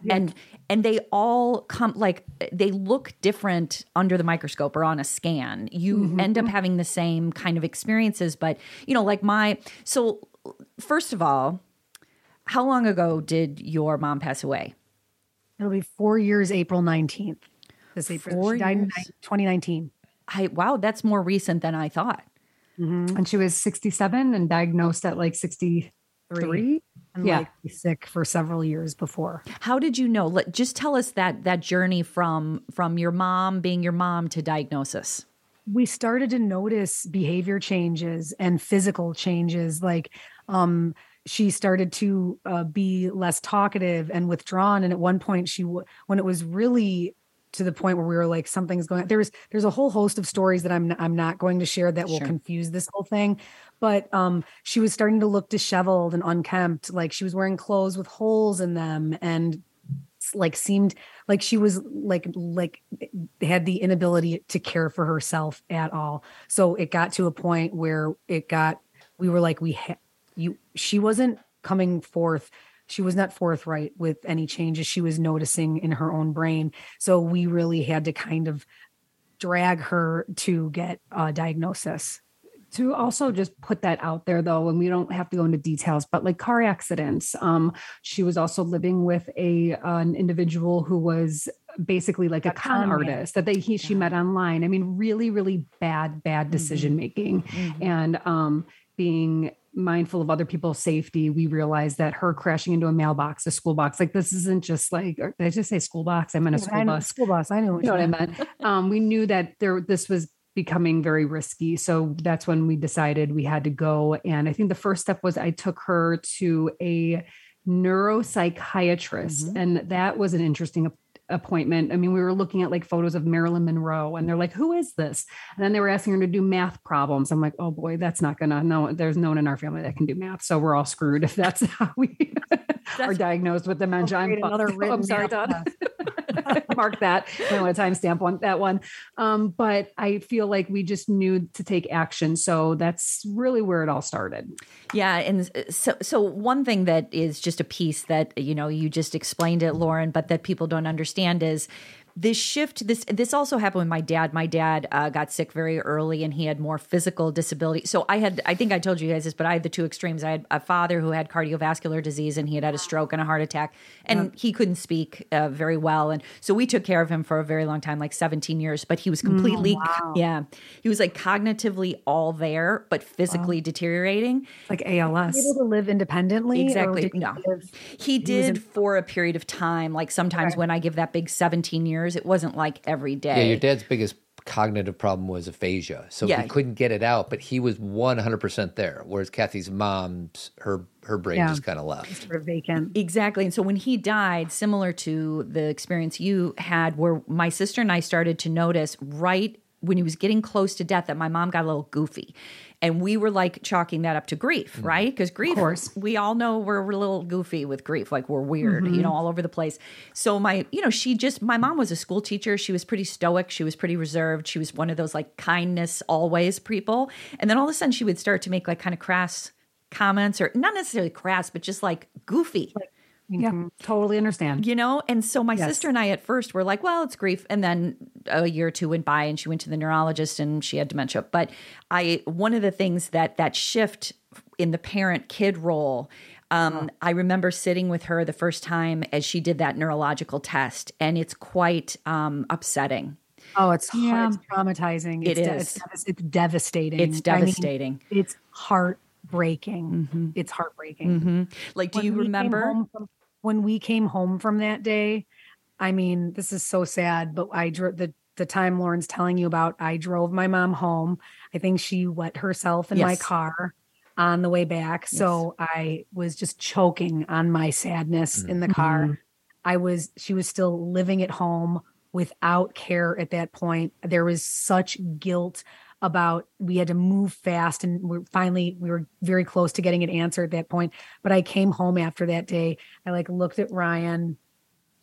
yeah. and and they all come like they look different under the microscope or on a scan. You mm-hmm. end up mm-hmm. having the same kind of experiences but you know like my so first of all how long ago did your mom pass away? It'll be four years, April 19th. This April. Four she died in years? 2019. i wow that's more recent than i thought. Mm-hmm. And she was 67 and diagnosed at like 63 And Yeah. like sick for several years before. how did you know Let, just tell us that that journey from from your mom being your mom to diagnosis we started to notice behavior changes and physical changes like um she started to uh, be less talkative and withdrawn and at one point she w- when it was really to the point where we were like something's going there's there's a whole host of stories that I'm I'm not going to share that will Sure. confuse this whole thing but um she was starting to look disheveled and unkempt like she was wearing clothes with holes in them and like seemed like she was like like had the inability to care for herself at all so it got to a point where it got we were like we ha- you she wasn't coming forth she was not forthright with any changes she was noticing in her own brain. So we really had to kind of drag her to get a diagnosis. To also just put that out there though and we don't have to go into details but like car accidents um she was also living with a an individual who was basically like a, A con con man. artist that they he she met online. I mean really really bad bad decision making and um being mindful of other people's safety we realized that her crashing into a mailbox a school box like this isn't just like or did i just say school box i meant a I school bus school bus i know what you know what I meant. Um, we knew that there this was becoming very risky, so that's when we decided we had to go. And I think the first step was I took her to a neuropsychiatrist, Mhm. and that was an interesting appointment. I mean, we were looking at like photos of Marilyn Monroe and they're like, who is this? And then they were asking her to do math problems. I'm like, oh boy, that's not gonna no, there's no one in our family that can do math. So we're all screwed if that's how we are diagnosed with dementia. I'm, another oh, I'm sorry. Mark that. I don't want to timestamp on that one. Um, but I feel like we just knew to take action. So that's really where it all started. Yeah. And so, so one thing that is just a piece that, you know, you just explained it, Lauren, but that people don't understand is this shift this this also happened with my dad. My dad uh, got sick very early and he had more physical disability. So i had i think i told you guys this but i had the two extremes. I had a father who had cardiovascular disease and he had had a stroke and a heart attack and he couldn't speak uh, very well. And so we took care of him for a very long time like 17 years but he was completely mm, wow. yeah he was like cognitively all there but physically wow. deteriorating. Like als able to live independently exactly. no he, he did in- for a period of time like sometimes okay. when i give that big 17 years years. It wasn't like every day. Yeah, your dad's biggest cognitive problem was aphasia. So yeah. he couldn't get it out, but he was 100% there. Whereas Cathy's mom's, her her brain yeah. just kind of left. Sort of vacant. Exactly. And so when he died, similar to the experience you had, where my sister and I started to notice right when he was getting close to death that my mom got a little goofy. And we were like chalking that up to grief, mm right? Because grief, we all know we're a little goofy with grief, like we're weird, mm-hmm. you know, all over the place. So my, you know, she just, my mom was a school teacher. She was pretty stoic. She was pretty reserved. She was one of those like kindness always people. And then all of a sudden she would start to make like kind of crass comments or not necessarily crass, but just like goofy. Like, yeah, mm-hmm. totally understand. You know, and so my yes. sister and I at first were like, well, it's grief. And then a year or two went by and she went to the neurologist and she had dementia. But I, one of the things that that shift in the parent kid role, um, oh. I remember sitting with her the first time as she did that neurological test, and it's quite um, upsetting. Oh, it's yeah. hard, it's traumatizing. It's it de- is. It's, it's, devastating. It's devastating. I mean, it's heartbreaking. Mm-hmm. It's heartbreaking. Mm-hmm. Like, do when you remember? From, when we came home from that day, I mean, this is so sad, but I drove the the time Lauren's telling you about, I drove my mom home. I think she wet herself in yes. my car on the way back. Yes. So I was just choking on my sadness mm-hmm. in the car. Mm-hmm. I was, she was still living at home without care at that point. There was such guilt about we had to move fast and we're finally we were very close to getting an answer at that point. But i came home after that day. I like looked at ryan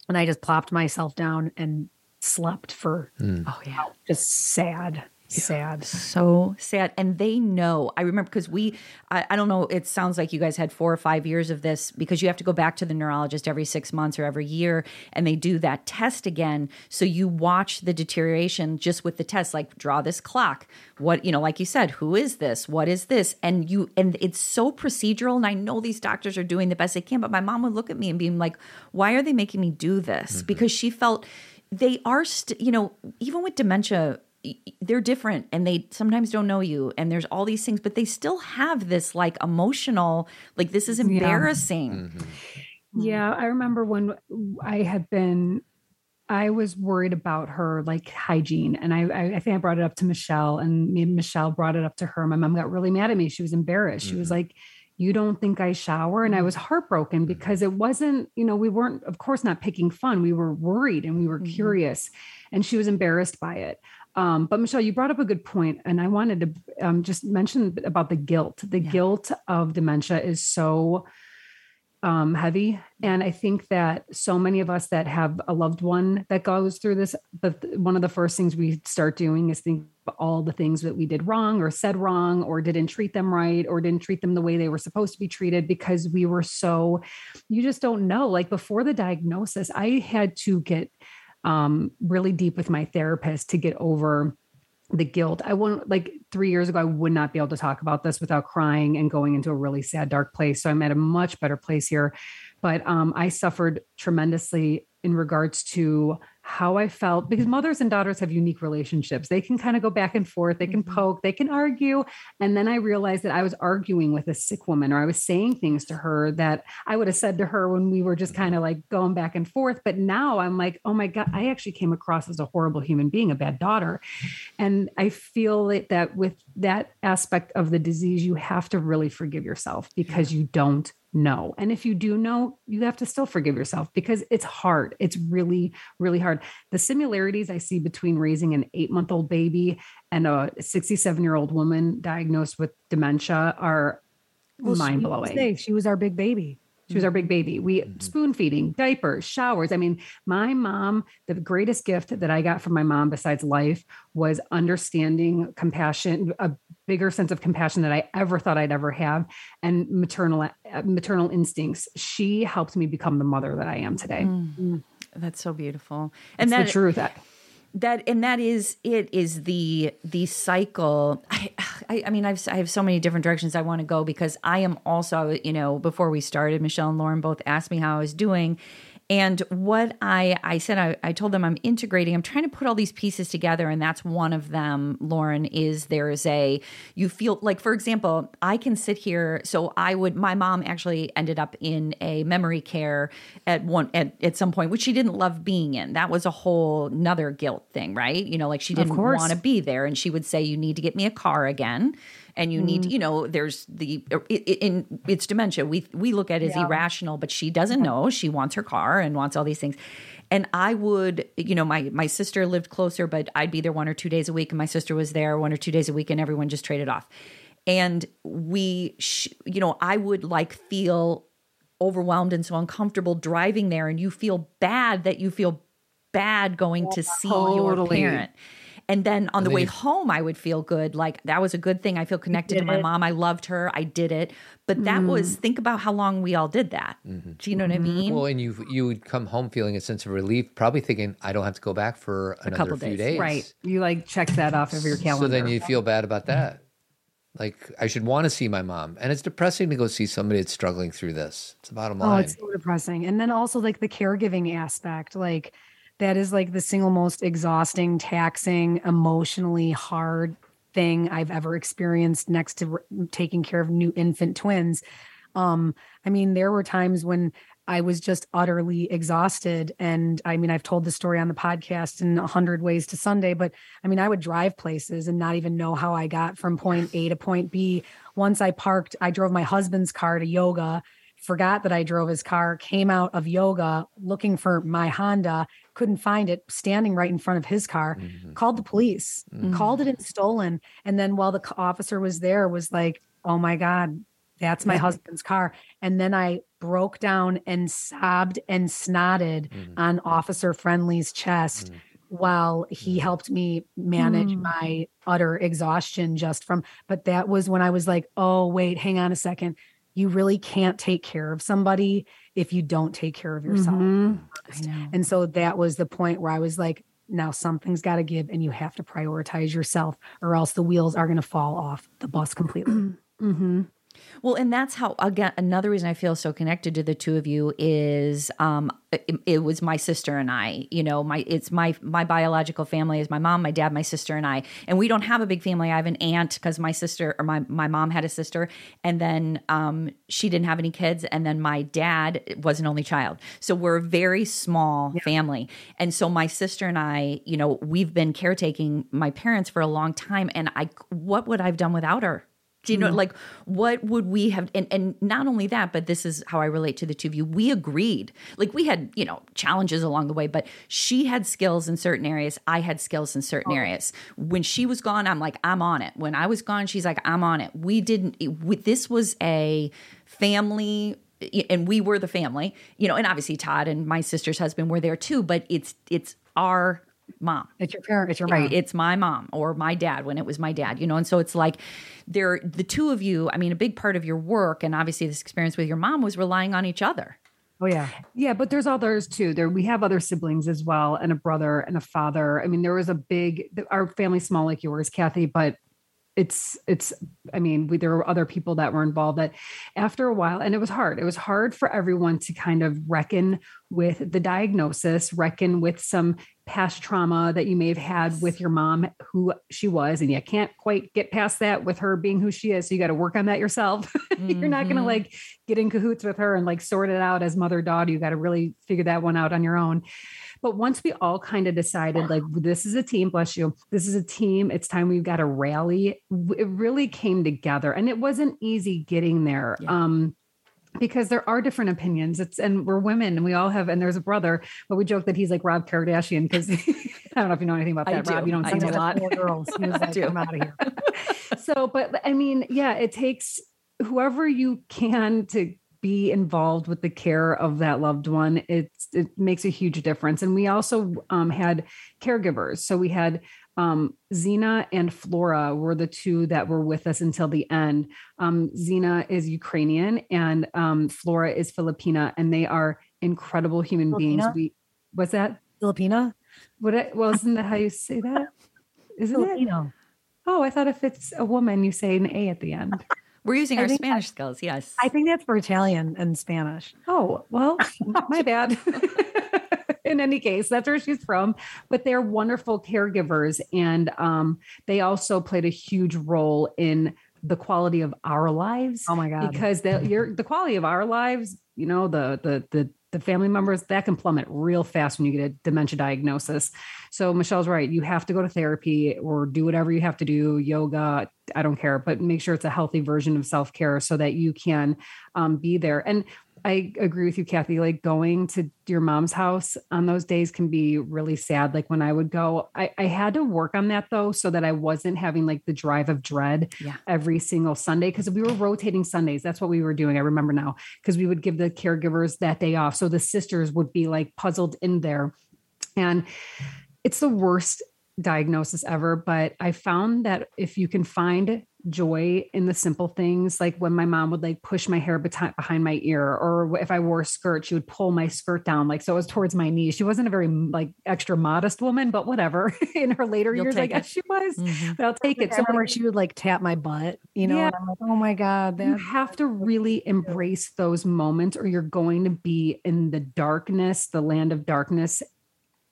and i just plopped myself down and slept for mm. oh yeah. just sad sad. So sad. And they know. I remember because we I, I, don't know it sounds like you guys had four or five years of this because you have to go back to the neurologist every six months or every year and they do that test again. So you watch the deterioration just with the test like draw this clock. What you know like you said who is this? What is this? And you and it's so procedural and i know these doctors are doing the best they can but my mom would look at me and be like why are they making me do this? Mm-hmm. because she felt they are st- you know even with dementia they're different and they sometimes don't know you and there's all these things but they still have this like emotional like this is embarrassing yeah, mm-hmm. yeah i remember when i had been I was worried about her like hygiene. And I, I, think I brought it up to Michelle and me and Michelle brought it up to her. My mom got really mad at me. She was embarrassed. Mm-hmm. She was mm-hmm. like, you don't think I shower? And I was heartbroken mm-hmm. because it wasn't, you know, we weren't, of course, not picking fun. We were worried and we were mm-hmm. curious. And she was embarrassed by it. Um, but Michelle, you brought up a good point, and I wanted to um, just mention about the guilt. The yeah. guilt of dementia is so um, heavy, and I think that so many of us that have a loved one that goes through this, but one of the first things we start doing is think all the things that we did wrong, or said wrong, or didn't treat them right, or didn't treat them the way they were supposed to be treated because we were so. You just don't know. Like before the diagnosis, I had to get um, really deep with my therapist to get over the guilt. I won't like three years ago, I would not be able to talk about this without crying and going into a really sad, dark place. So I'm at a much better place here. But um, I suffered tremendously in regards to how I felt because mothers and daughters have unique relationships. They can kind of go back and forth, they can Mhm. poke, they can argue. And then I realized that I was arguing with a sick woman or I was saying things to her that I would have said to her when we were just kind of like going back and forth. But now I'm like, oh my God, I actually came across as a horrible human being, a bad daughter. And I feel that, that with that aspect of the disease, you have to really forgive yourself because you don't know. And if you do know, you have to still forgive yourself because it's hard. It's really, really hard. The similarities I see between raising an eight month old baby and a 67 year old woman diagnosed with dementia are Well, mind blowing. She was our big baby. She was our big baby. We Mhm. spoon feeding, diapers, showers. I mean, my mom, the greatest gift that I got from my mom besides life was understanding compassion, a bigger sense of compassion that I ever thought I'd ever have, and maternal uh, maternal instincts. She helped me become the mother that I am today. Mm. That's so beautiful. And that's that the truth. That and that is it is the the cycle. I, I i mean i've i have so many different directions i want to go because i am also you know before we started michelle and lauren both asked me how i was doing and what i i said I, I told them i'm integrating i'm trying to put all these pieces together and that's one of them lauren is there's a you feel like for example i can sit here so i would my mom actually ended up in a memory care at one at, at some point which she didn't love being in. That was a whole another guilt thing right? You know like she didn't want to be there and she would say you need to get me a car again and you need mm-hmm. you know there's the uh, it, it, in it's dementia. We we look at it as irrational but she doesn't know. She wants her car and wants all these things. And i would you know my my sister lived closer but i'd be there one or two days a week and my sister was there one or two days a week and everyone just traded off. And we sh- you know i would like feel overwhelmed and so uncomfortable driving there and you feel bad that you feel bad going to see your parent and then on the then way you- home i would feel good like that was a good thing i feel connected to my it. mom i loved her i did it but that mm. was think about how long we all did that mm-hmm. do you know what i mm-hmm. mean Well, and you you would come home feeling a sense of relief, probably thinking, I don't have to go back for another couple few days. days. Right. You like check that off of your calendar. So then you feel bad about that. Like I should want to see my mom, and it's depressing to go see somebody that's struggling through this. It's the bottom line. Oh, it's so depressing. And then also like the caregiving aspect, like that is like the single most exhausting, taxing, emotionally hard thing I've ever experienced next to r- taking care of new infant twins. Um, I mean, there were times when I was just utterly exhausted. And I mean, I've told the story on the podcast in a hundred ways to Sunday, but I mean, I would drive places and not even know how I got from point A to point B. Once I parked, I drove my husband's car to yoga, forgot that I drove his car, came out of yoga looking for my Honda, couldn't find it, standing right in front of his car, Mhm. called the police, Mhm. called it in stolen. And then while the officer was there, was like, oh my God, that's my husband's car. And then I broke down and sobbed and snotted Mhm. on Officer Friendly's chest Mhm. while he helped me manage Mm. my utter exhaustion just from but that was when I was like, "Oh, wait, hang on a second. You really can't take care of somebody if you don't take care of yourself." Mhm. I know. And so that was the point where I was like, now something's got to give and you have to prioritize yourself or else the wheels are going to fall off the bus completely. Mhm. Well, and that's how again another reason I feel so connected to the two of you is um it, it was my sister and I. You know, my it's my my biological family is my mom, my dad, my sister and I. And we don't have a big family. I have an aunt because my sister or my my mom had a sister and then um she didn't have any kids and then my dad was an only child. So we're a very small family. And so my sister and I, you know, we've been caretaking my parents for a long time and I what would I have done without her? Do you know, hmm. like, what would we have? And, and not only that, but this is how I relate to the two of you. We agreed. Like, we had, you know, challenges along the way, but she had skills in certain areas. I had skills in certain oh. areas. When she was gone, I'm like, I'm on it. When I was gone, she's like, I'm on it. We didn't, it, we, this was a family and we were the family, you know, and obviously Todd and my sister's husband were there too, but it's, it's our mom It's your parent, it's your right mom. it's my mom or my dad when it was my dad you know and so it's like they're the two of you i mean a big part of your work and obviously this experience with your mom was relying on each other oh yeah. Yeah, but there's others too. There we have other siblings as well, and a brother and a father. I mean, there was a big our family's small like yours, Cathy, but it's it's i mean we, there were other people that were involved that after a while and it was hard it was hard for everyone to kind of reckon with the diagnosis reckon with some past trauma that you may have had with your mom, who she was, and you can't quite get past that with her being who she is. So you got to work on that yourself. Mm-hmm. You're not going to Mm-hmm. like get in cahoots with her and like sort it out as mother daughter. You got to really figure that one out on your own. But once we all kind of decided, like, this is a team, bless you, this is a team, it's time we've got to rally, it really came together. And it wasn't easy getting there. Yeah. Um, because there are different opinions. It's and we're women and we all have, and there's a brother, but we joke that he's like Rob Kardashian because I don't know if you know anything about I that, do. Rob. You don't see do. a lot. Four girls. He was like. I'm out of here. so but i mean yeah it takes whoever you can to be involved with the care of that loved one it's it makes a huge difference and we also um, had caregivers so we had um, Zena and Flora were the two that were with us until the end. Um, Zena is Ukrainian and um, Flora is Filipina, and they are incredible human beings. Filipina? We what's that? Filipina? What? I, well, isn't that how you say that? Isn't it? Filipino. Oh, I thought if it's a woman, you say an A at the end. We're using I our think Spanish skills. Yes. I think that's for Italian and Spanish. Oh, well, my bad. In any case, that's where she's from. But they're wonderful caregivers. And um, they also played a huge role in the quality of our lives. Oh my God. Because the your the quality of our lives, you know, the the the the family members, that can plummet real fast when you get a dementia diagnosis. So Michelle's right. You have to go to therapy or do whatever you have to do, yoga, I don't care, but make sure it's a healthy version of self care so that you can um, be there. And I agree with you, Cathy. Like going to your mom's house on those days can be really sad. Like when I would go, I, I had to work on that though, so that I wasn't having like the drive of dread Yeah. every single Sunday because we were rotating Sundays. That's what we were doing. I remember now because we would give the caregivers that day off. So the sisters would be like puzzled in there. And it's the worst diagnosis ever, but I found that if you can find joy in the simple things, like when my mom would like push my hair beti- behind my ear, or if I wore a skirt, she would pull my skirt down, like so it was towards my knees. She wasn't a very like extra modest woman, but whatever. in her later You'll years, I guess it. she was. Mhm. But I'll take it. I So remember she would like tap my butt, you know, Yeah. and I'm like, oh my God, you have to really embrace those moments or you're going to be in the darkness the land of darkness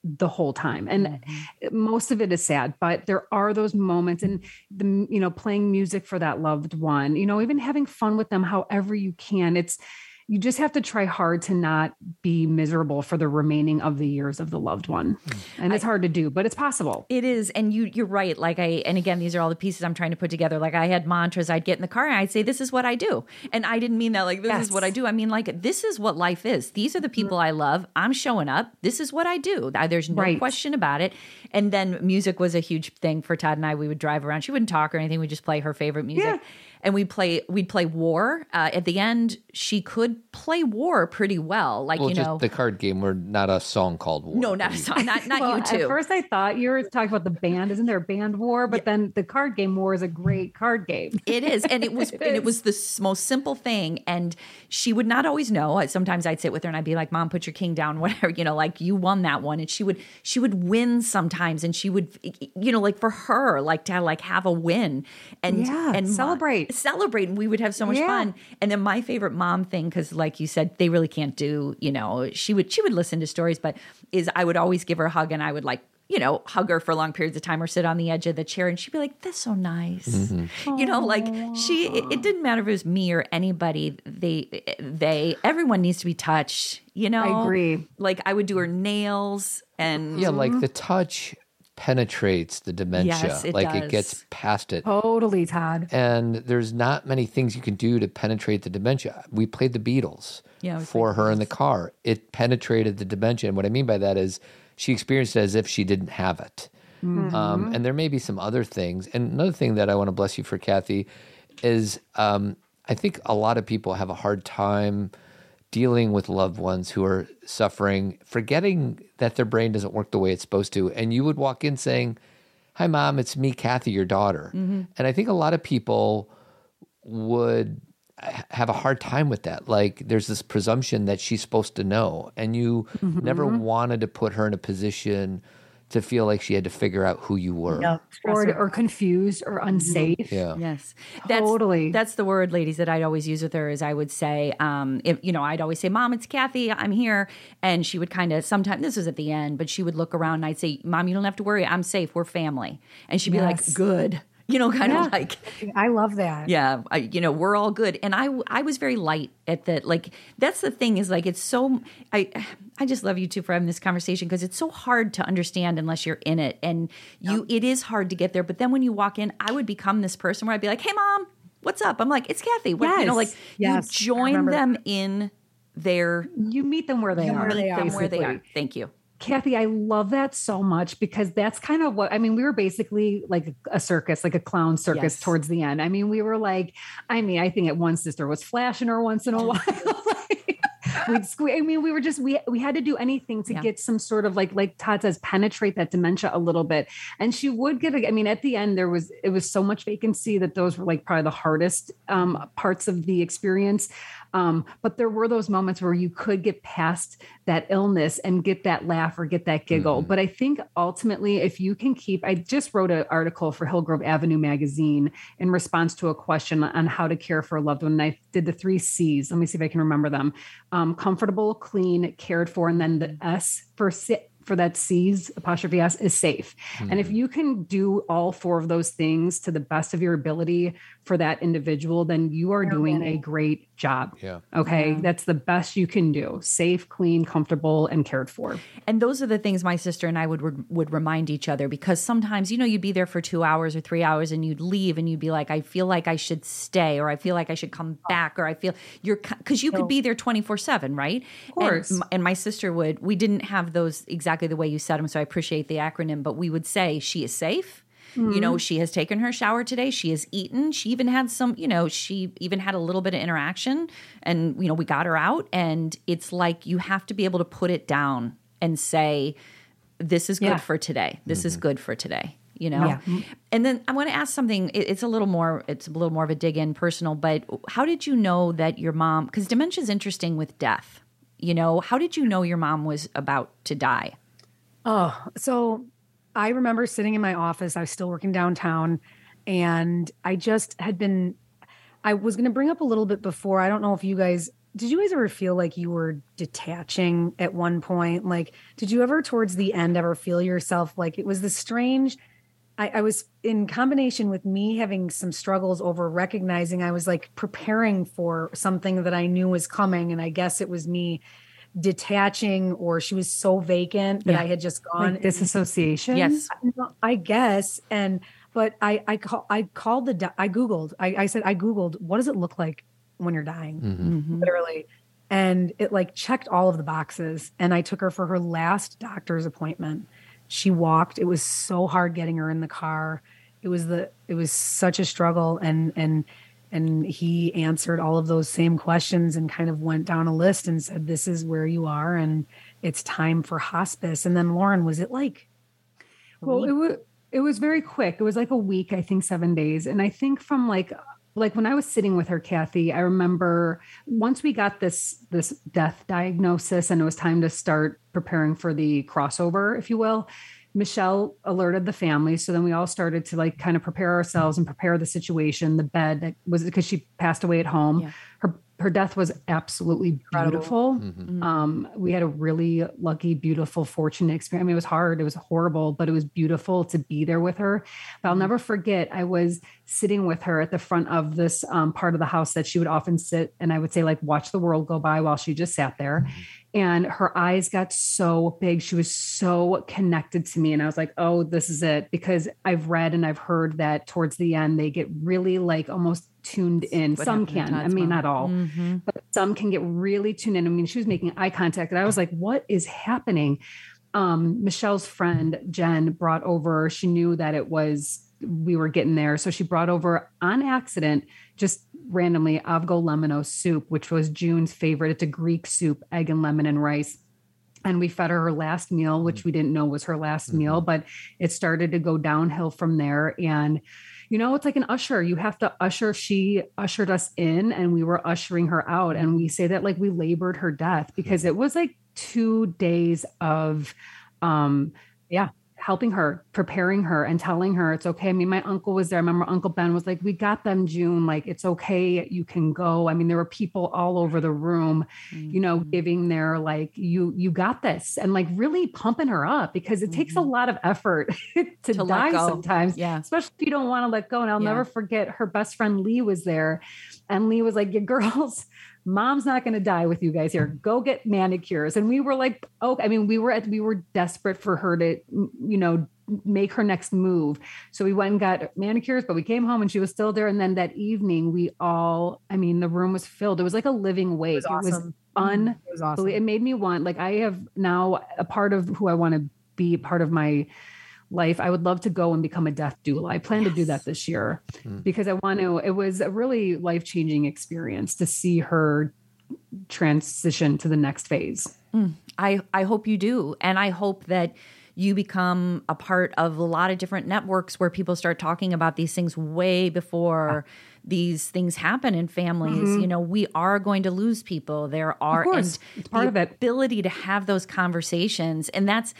the whole time and Mm-hmm. most of it is sad but there are those moments and the you know playing music for that loved one you know even having fun with them however you can it's you just have to try hard to not be miserable for the remaining of the years of the loved one hmm. and it's hard to do but it's possible It is, and you you're right. Like I, and again, these are all the pieces I'm trying to put together. Like I had mantras. I'd get in the car and I'd say, "This is what I do," and I didn't mean that like this is what I do. I mean like this is what life is. These are the mm-hmm. people I love. I'm showing up. This is what I do. There's no Right. question about it. And then music was a huge thing for Todd and I. We would drive around. She wouldn't talk or anything. We just play her favorite music. Yeah. And we'd play we'd play War. Uh, at the end, she could play War pretty well. Like Well, you just know, the card game. We're not a song called War. no, not a song, not not Well, you two. At first, I thought you were talking about the band. Isn't there a band war? But then the card game war is a great card game. It is, and it was, and it was the most simple thing. And she would not always know. Sometimes I'd sit with her and I'd be like, "Mom, put your king down," whatever, you know, like you won that one. And she would, she would win sometimes, and she would, you know, like for her, like to like have a win and Yeah, and celebrate. Celebrate, and we would have so much Yeah. fun. And then my favorite mom thing, because like you said, they really can't do, you know, she would she would listen to stories, but is I would always give her a hug, and I would like you know, hug her for long periods of time or sit on the edge of the chair and she'd be like, That's so nice. Mm-hmm. You know, like she it, it didn't matter if it was me or anybody, they they everyone needs to be touched, you know. I agree. Like I would do her nails and Yeah, like mm-hmm. the touch penetrates the dementia. Yes, it like does. it gets past it. Totally, Todd. And there's not many things you can do to penetrate the dementia. We played the Beatles Yeah, for her in the car. It penetrated the dementia. And what I mean by that is she experienced it as if she didn't have it. Um, and there may be some other things. And another thing that I want to bless you for, Cathy, is um, I think a lot of people have a hard time dealing with loved ones who are suffering, forgetting that their brain doesn't work the way it's supposed to. And you would walk in saying, Hi, mom, it's me, Cathy, your daughter. Mm-hmm. And I think a lot of people would have a hard time with that. Like, there's this presumption that she's supposed to know, and you mm-hmm. never wanted to put her in a position to feel like she had to figure out who you were. Yep. or or confused or unsafe. Yeah. Yes, that's, Totally. That's the word, ladies, that I'd always use with her. Is I would say, um, if you know, I'd always say, "Mom, it's Cathy. I'm here," and she would kind of sometimes this was at the end, but she would look around and I'd say, "Mom, you don't have to worry. I'm safe. We're family," and she'd be like, "Good." You know, kind Yeah. of like, I love that. yeah, I, you know, we're all good. And I, I was very light at that. like. That's the thing is like it's so. I, I just love you two for having this conversation because it's so hard to understand unless you're in it, and you, it is hard to get there. But then when you walk in, I would become this person where I'd be like, "Hey, mom, what's up?" I'm like, "It's Cathy." What, You know, like Yes. you join them in their You meet them where they you are. meet them where they are. Thank you. Cathy, I love that so much because that's kind of what I mean. We were basically like a circus, like a clown circus Yes. towards the end. I mean, we were like, I mean, I think at one sister was flashing her once in a while. Like, We'd I mean, we were just we we had to do anything to Yeah. get some sort of like like Todd says, penetrate that dementia a little bit. And she would get. a- I mean, at the end there was it was so much vacancy that those were like probably the hardest um, parts of the experience. Um, but there were those moments where you could get past that illness and get that laugh or get that giggle. But I think ultimately, if you can keep, I just wrote an article for Hillgrove Avenue magazine in response to a question on how to care for a loved one. And I did the three C's. Let me see if I can remember them um, comfortable, clean, cared for. And then the S for sit. For that C's apostrophe S is safe. And if mm-hmm. you can do all four of those things to the best of your ability for that individual, then you are doing a great job. Yeah. Okay. That's the best you can do. Safe, clean, comfortable, and cared for. And those are the things my sister and I would would remind each other because sometimes you know you'd be there for 2 hours or 3 hours and you'd leave and you'd be like I feel like I should stay or I feel like I should come back or I feel you're cuz you could be there 24/7, right? Of course. And, and my sister would we didn't have those exactly the way you said them so I appreciate the acronym but we would say she is safe. You know, mm-hmm. she has taken her shower today. She has eaten. She even had some, you know, she even had a little bit of interaction and, you know, we got her out. And it's like you have to be able to put it down and say, this is good Yeah. for today. This is mm-hmm. good for today. You know, Yeah. and then I want to ask something. It's a little more. It's a little more of a dig in personal. But how did you know that your mom? Because dementia is interesting with death. You know, how did you know your mom was about to die? Oh, so I remember sitting in my office. I was still working downtown, and I just had been. I was going to bring up a little bit before. I don't know if you guys did. You guys ever feel like you were detaching at one point? Like, did you ever, towards the end, ever feel yourself like it was the strange? I, I was in combination with me having some struggles over recognizing I was like preparing for something that I knew was coming, and I guess it was me detaching or she was so vacant that Yeah. I had just gone Like disassociation. Yes. I guess. And but I I call I called the I googled I, I said I googled what does it look like when you're dying Mm-hmm. literally and it like checked all of the boxes and I took her for her last doctor's appointment. She walked. It was so hard getting her in the car. It was the it was such a struggle and and and he answered all of those same questions and kind of went down a list and said this is where you are and it's time for hospice. And then Lauren was it like Well, it was it was very quick. It was like a week, I think, seven days. And I think from like like when I was sitting with her, Cathy, I remember once we got this this death diagnosis and it was time to start preparing for the crossover, if you will. Michelle alerted the family. So then we all started to like kind of prepare ourselves and prepare the situation. The bed that was because she passed away at home. Yeah. Her her death was absolutely beautiful. Um, we had a really lucky, beautiful, fortunate experience. I mean, it was hard, it was horrible, but it was beautiful to be there with her. But I'll never forget, I was sitting with her at the front of this um, part of the house that she would often sit, and I would say, like, watch the world go by while she just sat there. And her eyes got so big. She was so connected to me. And I was like, oh, this is it. Because I've read and I've heard that towards the end, they get really like almost tuned in. What Some can. I mean, mom. not all Mhm. but some can get really tuned in. I mean, she was making eye contact, and I was like, "What is happening?" Um, Michelle's friend Jen brought over. She knew that it was we were getting there, so she brought over on accident, just randomly, avgo soup, which was June's favorite. It's a Greek soup, egg and lemon and rice. And we fed her her last meal, which we didn't know was her last meal, but it started to go downhill from there. And you know, it's like an usher. You have to usher. She ushered us in and we were ushering her out. And we say that like we labored her death because it was like two days of, um, yeah, helping her, preparing her, and telling her it's okay. I mean, my uncle was there. I remember Uncle Ben was like, "We got them, June. Like it's okay. You can go." I mean, there were people all over the room, mm-hmm. you know, mm-hmm. giving their like, "You you got this," and like really pumping her up because it mm-hmm. takes a mm-hmm. lot of effort to, to die sometimes. Yeah, especially if you don't want to let go. And I'll yeah. never forget her best friend Lee was there, and Lee was like, "You girls." Mom's not going to die with you guys here. Go get manicures. And we were like, oh, I mean, we were at, we were desperate for her to, you know, make her next move. So we went and got manicures, but we came home and she was still there. And then that evening, we all, I mean, the room was filled. It was like a living wake. It was, awesome. Mm-hmm. it was fun. It was awesome. It made me want, like, I have now a part of who I want to be, part of my life. I would love to go and become a death doula. I plan yes. to do that this year mm. because I want to. It was a really life changing experience to see her transition to the next phase. Mm. I I hope you do, and I hope that you become a part of a lot of different networks where people start talking about these things way before these things happen in families. Mm-hmm. You know, we are going to lose people. There are and it's part of it. ability to have those conversations, and that's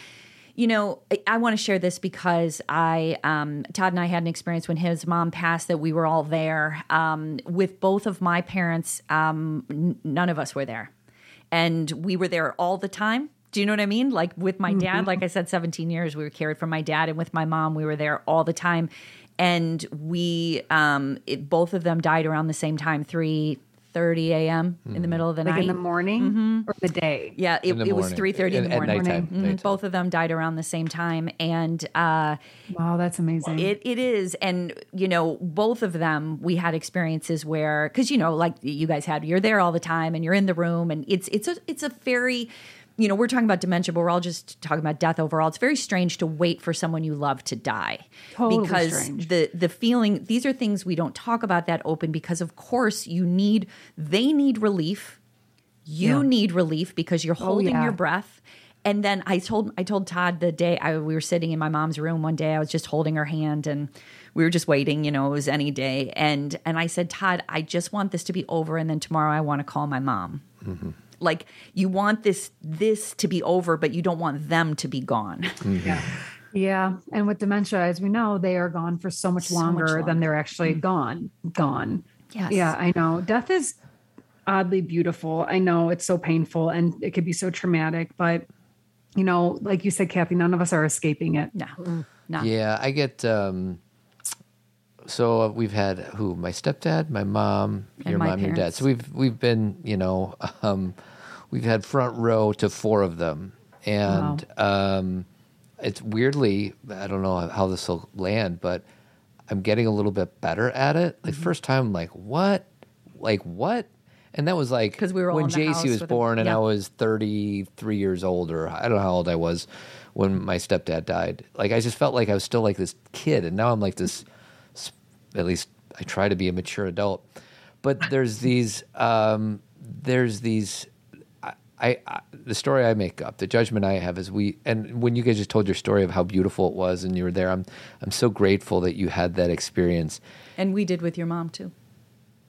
you know, I, I want to share this because I, um, Todd and I had an experience when his mom passed that we were all there. Um, with both of my parents, um, n- none of us were there. And we were there all the time. Do you know what I mean? Like with my dad, mm-hmm. like I said, 17 years we were cared for my dad, and with my mom, we were there all the time. And we, um, it, both of them died around the same time, three, 30 a.m. Mm. in the mm-hmm. middle of the like night. in the morning mm-hmm. or the day? Yeah, it, it was 3.30 in, in the morning. Nighttime, mm-hmm. nighttime. Both of them died around the same time. And uh, wow, that's amazing. It, it is. And, you know, both of them, we had experiences where, because, you know, like you guys had, you're there all the time and you're in the room and it's, it's a, it's a very, you know, we're talking about dementia, but we're all just talking about death overall. It's very strange to wait for someone you love to die. Totally because strange. the the feeling these are things we don't talk about that open because of course you need they need relief. You yeah. need relief because you're oh, holding oh, yeah. your breath. And then I told I told Todd the day I, we were sitting in my mom's room one day, I was just holding her hand and we were just waiting, you know, it was any day. And and I said, Todd, I just want this to be over and then tomorrow I want to call my mom. Mm-hmm like you want this this to be over but you don't want them to be gone. Mm-hmm. yeah. Yeah and with dementia as we know they are gone for so much, so longer, much longer, than they're actually mm-hmm. gone gone. Yes. yeah i know. Death is oddly beautiful. I know it's so painful and it could be so traumatic but you know like you said cathy none of us are escaping it. No, no. yeah i get um so uh, we've had who my stepdad, my mom, and your my mom, parents. your dad. So we've we've been you know um, we've had front row to four of them, and wow. um, it's weirdly I don't know how this will land, but I'm getting a little bit better at it. Like mm-hmm. first time, I'm like what, like what. And that was like because we were when JC was born, and I was 33 years old, or I don't know how old I was when my stepdad died. Like I just felt like I was still like this kid, and now I'm like this at least I try to be a mature adult. But there's these, um, there's these. I, I, the story I make up, the judgment I have is we, and when you guys just told your story of how beautiful it was and you were there, I'm, I'm so grateful that you had that experience. And we did with your mom too.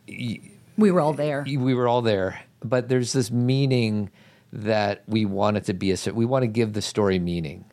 we were all there. We were all there, but there's this meaning that we want it to be a. We want to give the story meaning,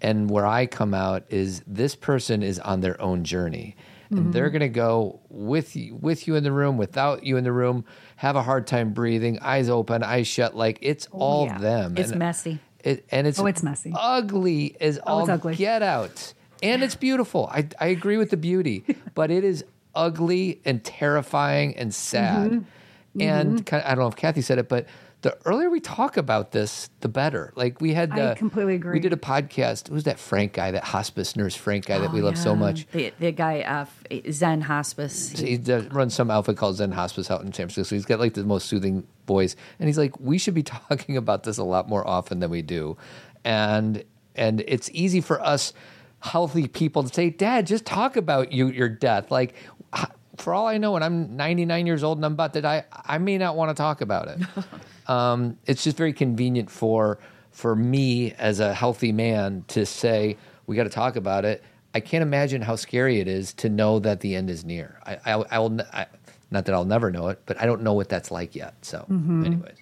and where I come out is this person is on their own journey, and mm-hmm. they're going to go with you, with you in the room, without you in the room, have a hard time breathing, eyes open, eyes shut. Like it's oh, all yeah. them. It's and messy. It, and it's oh, it's messy, ugly as oh, all ugly. get out, and it's beautiful. I I agree with the beauty, but it is ugly and terrifying and sad. Mm-hmm. And mm-hmm. I don't know if Cathy said it, but the earlier we talk about this, the better. Like we had, uh, I completely agree. We did a podcast. Who's that Frank guy, that hospice nurse Frank guy oh, that we love so much? The, the guy, uh, Zen Hospice. He, he does, runs some outfit called Zen Hospice out in San Francisco. He's got like the most soothing voice, and he's like, we should be talking about this a lot more often than we do, and and it's easy for us healthy people to say, Dad, just talk about you your death. Like for all I know, when I'm 99 years old and I'm about to die, I may not want to talk about it. um, it's just very convenient for for me as a healthy man to say we got to talk about it. I can't imagine how scary it is to know that the end is near. I, I, I will I, not that I'll never know it, but I don't know what that's like yet. So, mm-hmm. anyways.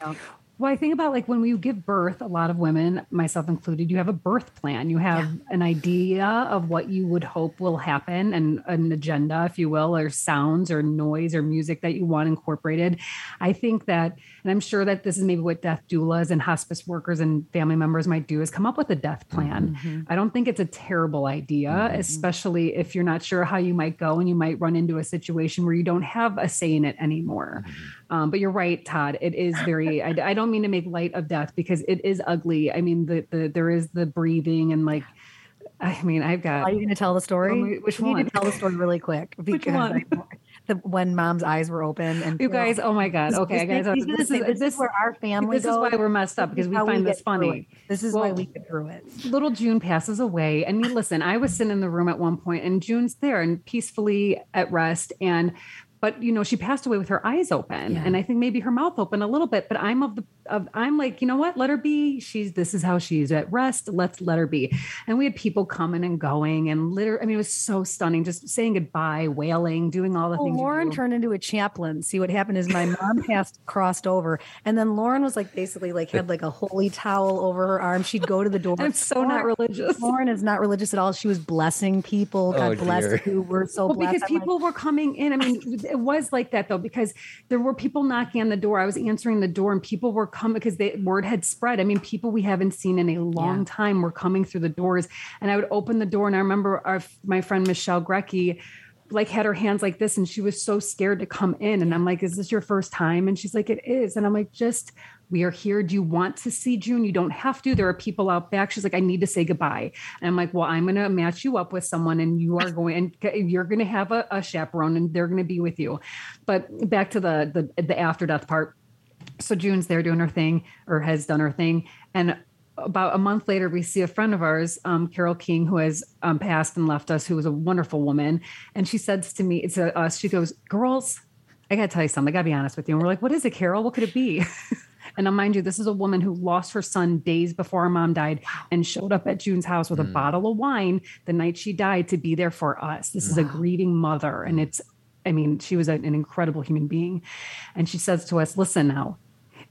Well, I think about like when we give birth, a lot of women, myself included, you have a birth plan. You have yeah. an idea of what you would hope will happen and an agenda, if you will, or sounds or noise or music that you want incorporated. I think that, and I'm sure that this is maybe what death doulas and hospice workers and family members might do is come up with a death plan. Mm-hmm. I don't think it's a terrible idea, mm-hmm. especially if you're not sure how you might go and you might run into a situation where you don't have a say in it anymore. Mm-hmm. Um, but you're right, Todd. It is very. I, I, don't mean to make light of death because it is ugly. I mean, the the there is the breathing and like. I mean, I've got. Are you going to tell the story? which we one? Need to tell the story really quick. Which one? the when mom's eyes were open and you guys oh my god okay guys this, this, is, this, is where our family this goes. is why we're messed up because we find we this funny this is well, why we get through it little june passes away and listen i was sitting in the room at one point and june's there and peacefully at rest and but you know she passed away with her eyes open. Yeah. and i think maybe her mouth open a little bit but i'm of the of i'm like you know what? Let her be. She's this is how she's at rest. Let's let her be. And we had people coming and going and literally i mean it was so stunning. Just saying goodbye wailing doing all the well, things lauren turned into a chaplain. See what happened is my mom passed crossed over. And then lauren was like basically like had like a holy towel over her arm. She'd go to the door. I'm so lauren, not religious. Lauren is not religious at all. She was blessing people. God oh, bless you. We're so well, blessed. Because I'm people like, were coming in. I mean it was like that though because there were people knocking on the door. I was answering the door and people were coming because the word had spread. I mean, people we haven't seen in a long yeah. time were coming through the doors, and I would open the door and I remember our, my friend Michelle Grecki like had her hands like this and she was so scared to come in and i'm like is this your first time and she's like it is and i'm like just we are here. Do you want to see June? You don't have to. There are people out back. She's like, I need to say goodbye. And I'm like, well, I'm going to match you up with someone and you are going and you're going to have a, a chaperone and they're going to be with you. But back to the, the, the after death part. So June's there doing her thing or has done her thing. And about a month later, we see a friend of ours, um, Carol King, who has um, passed and left us, who was a wonderful woman. And she says to me, it's a, us, she goes, girls, I got to tell you something. I got to be honest with you. And we're like, what is it, Carol? What could it be? And now, mind you, this is a woman who lost her son days before her mom died and showed up at June's house with mm. a bottle of wine the night she died to be there for us. This wow. is a grieving mother. And it's, I mean, she was an incredible human being. And she says to us, listen now,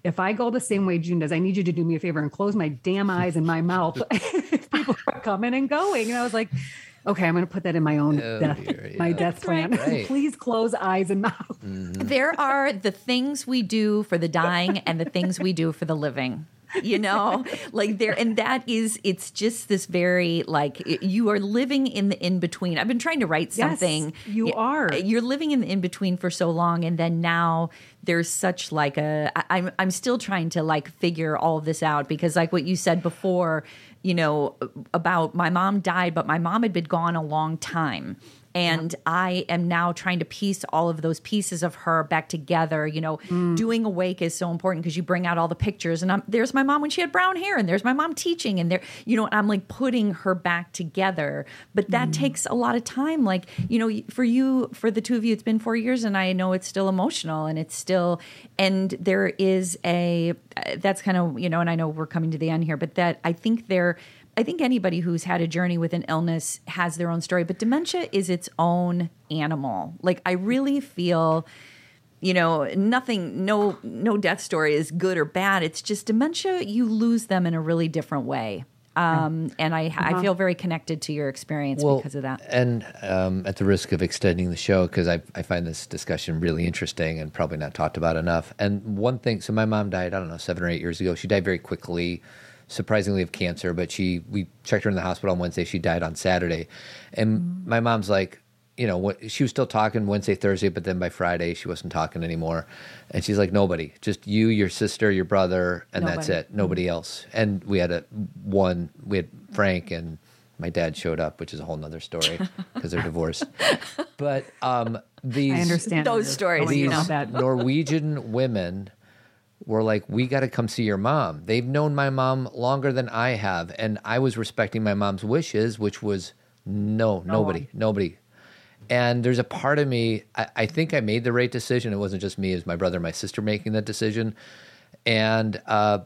if I go the same way June does, I need you to do me a favor and close my damn eyes and my mouth. People are coming and going. And I was like, okay, I'm going to put that in my own oh, death, dear, yeah. my death plan. Right. Please close eyes and mouth. Mm-hmm. There are the things we do for the dying and the things we do for the living you know like there and that is it's just this very like you are living in the in between i've been trying to write something yes, you are you're living in the in between for so long and then now there's such like a I, i'm i'm still trying to like figure all of this out because like what you said before you know, about my mom died, but my mom had been gone a long time and I am now trying to piece all of those pieces of her back together. You know, mm. doing awake is so important because you bring out all the pictures, and I'm, there's my mom when she had brown hair, and there's my mom teaching, and there, you know, I'm like putting her back together. But that mm. takes a lot of time. Like, you know, for you, for the two of you, it's been four years, and I know it's still emotional, and it's still, and there is a, that's kind of, you know, and I know we're coming to the end here, but that I think there I think anybody who's had a journey with an illness has their own story, but dementia is its own animal. Like I really feel you know nothing no no death story is good or bad it's just dementia you lose them in a really different way um, and I, uh-huh. I feel very connected to your experience well, because of that. And um, at the risk of extending the show, because I, I find this discussion really interesting and probably not talked about enough. And one thing, so my mom died, I don't know, seven or eight years ago. She died very quickly surprisingly of cancer, but she we checked her in the hospital on Wednesday. She died on Saturday, and mm-hmm. my mom's like, you know, what, she was still talking Wednesday, Thursday, but then by Friday she wasn't talking anymore, and she's like, nobody, just you, your sister, your brother, and nobody. that's it, nobody mm-hmm. else. And we had a one, we had Frank and my dad showed up, which is a whole nother story because they're divorced. But um, these I understand those stories. These you know. Norwegian women were like, we got to come see your mom. They've known my mom longer than I have. And I was respecting my mom's wishes, which was no, no nobody, one. nobody. And there's a part of me, I, I, think I made the right decision. It wasn't just me, it was my brother and my sister making that decision. And, uh,